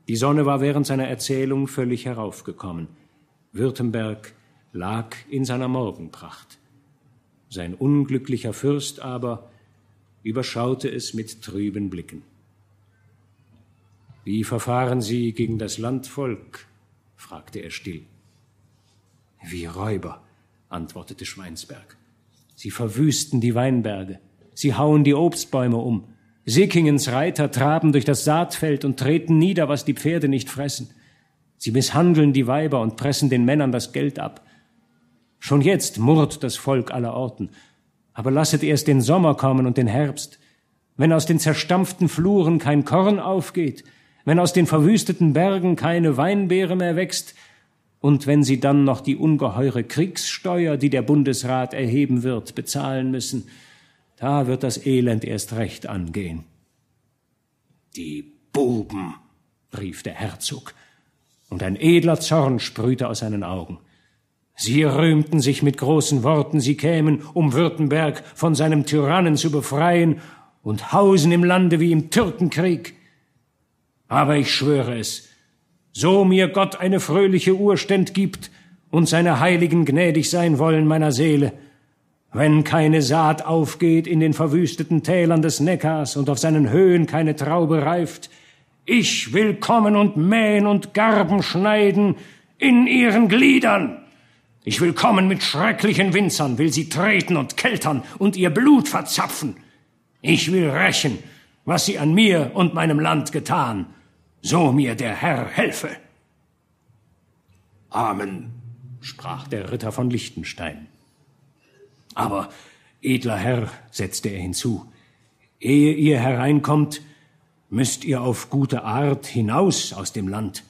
[SPEAKER 2] Die Sonne war während seiner Erzählung völlig heraufgekommen. Württemberg lag in seiner Morgenpracht. Sein unglücklicher Fürst aber überschaute es mit trüben Blicken. Wie verfahren Sie gegen das Landvolk? fragte er still. Wie Räuber, antwortete Schweinsberg. Sie verwüsten die Weinberge, sie hauen die Obstbäume um. Sickingens Reiter traben durch das Saatfeld und treten nieder, was die Pferde nicht fressen. Sie misshandeln die Weiber und pressen den Männern das Geld ab. Schon jetzt murrt das Volk aller Orten. Aber lasset erst den Sommer kommen und den Herbst. Wenn aus den zerstampften Fluren kein Korn aufgeht, wenn aus den verwüsteten Bergen keine Weinbeere mehr wächst, und wenn sie dann noch die ungeheure Kriegssteuer, die der Bundesrat erheben wird, bezahlen müssen, da wird das Elend erst recht angehen. Die Buben, rief der Herzog, und ein edler Zorn sprühte aus seinen Augen. Sie rühmten sich mit großen Worten, sie kämen, um Württemberg von seinem Tyrannen zu befreien, und hausen im Lande wie im Türkenkrieg. Aber ich schwöre es, so mir Gott eine fröhliche Urständ gibt und seine Heiligen gnädig sein wollen meiner Seele, wenn keine Saat aufgeht in den verwüsteten Tälern des Neckars und auf seinen Höhen keine Traube reift, ich will kommen und mähen und Garben schneiden in ihren Gliedern. Ich will kommen mit schrecklichen Winzern, will sie treten und keltern und ihr Blut verzapfen. Ich will rächen, was sie an mir und meinem Land getan, so mir der Herr helfe. Amen, sprach der Ritter von Liechtenstein. Aber, edler Herr, setzte er hinzu, ehe ihr hereinkommt, müsst ihr auf gute Art hinaus aus dem Land.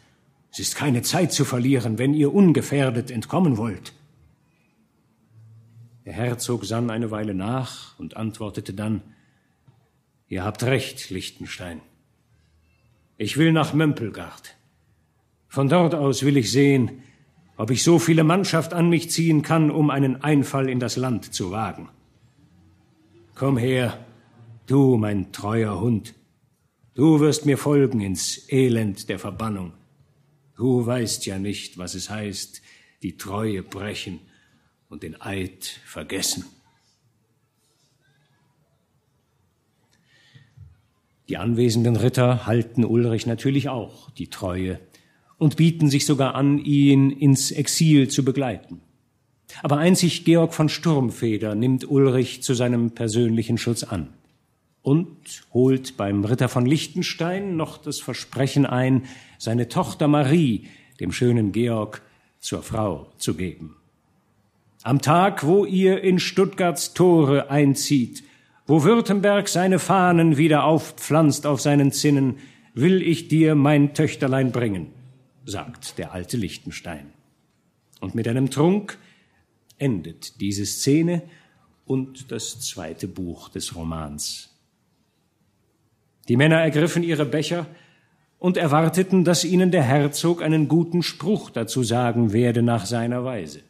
[SPEAKER 2] Es ist keine Zeit zu verlieren, wenn ihr ungefährdet entkommen wollt. Der Herzog sann eine Weile nach und antwortete dann Ihr habt recht, Lichtenstein. Ich will nach Mömpelgard. Von dort aus will ich sehen, ob ich so viele Mannschaft an mich ziehen kann, um einen Einfall in das Land zu wagen. Komm her, du mein treuer Hund. Du wirst mir folgen ins Elend der Verbannung. Du weißt ja nicht, was es heißt, die Treue brechen und den Eid vergessen. Die anwesenden Ritter halten Ulrich natürlich auch die Treue und bieten sich sogar an, ihn ins Exil zu begleiten. Aber einzig Georg von Sturmfeder nimmt Ulrich zu seinem persönlichen Schutz an und holt beim Ritter von Liechtenstein noch das Versprechen ein, seine Tochter Marie dem schönen Georg zur Frau zu geben. Am Tag, wo ihr in Stuttgarts Tore einzieht, wo Württemberg seine Fahnen wieder aufpflanzt auf seinen Zinnen, will ich dir mein Töchterlein bringen, sagt der alte Lichtenstein. Und mit einem Trunk endet diese Szene und das zweite Buch des Romans. Die Männer ergriffen ihre Becher und erwarteten, dass ihnen der Herzog einen guten Spruch dazu sagen werde nach seiner Weise.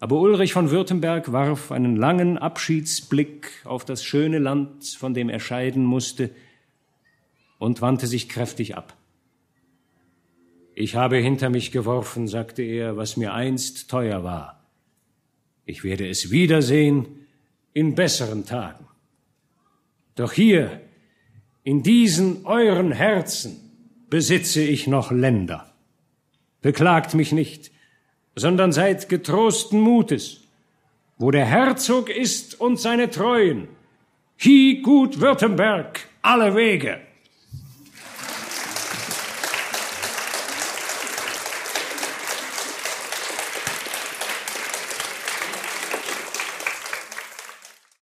[SPEAKER 2] Aber Ulrich von Württemberg warf einen langen Abschiedsblick auf das schöne Land, von dem er scheiden musste, und wandte sich kräftig ab. Ich habe hinter mich geworfen, sagte er, was mir einst teuer war. Ich werde es wiedersehen in besseren Tagen. Doch hier, in diesen euren Herzen, besitze ich noch Länder. Beklagt mich nicht, sondern seid getrosten Mutes. Wo der Herzog ist und seine Treuen, hie gut Württemberg alle Wege.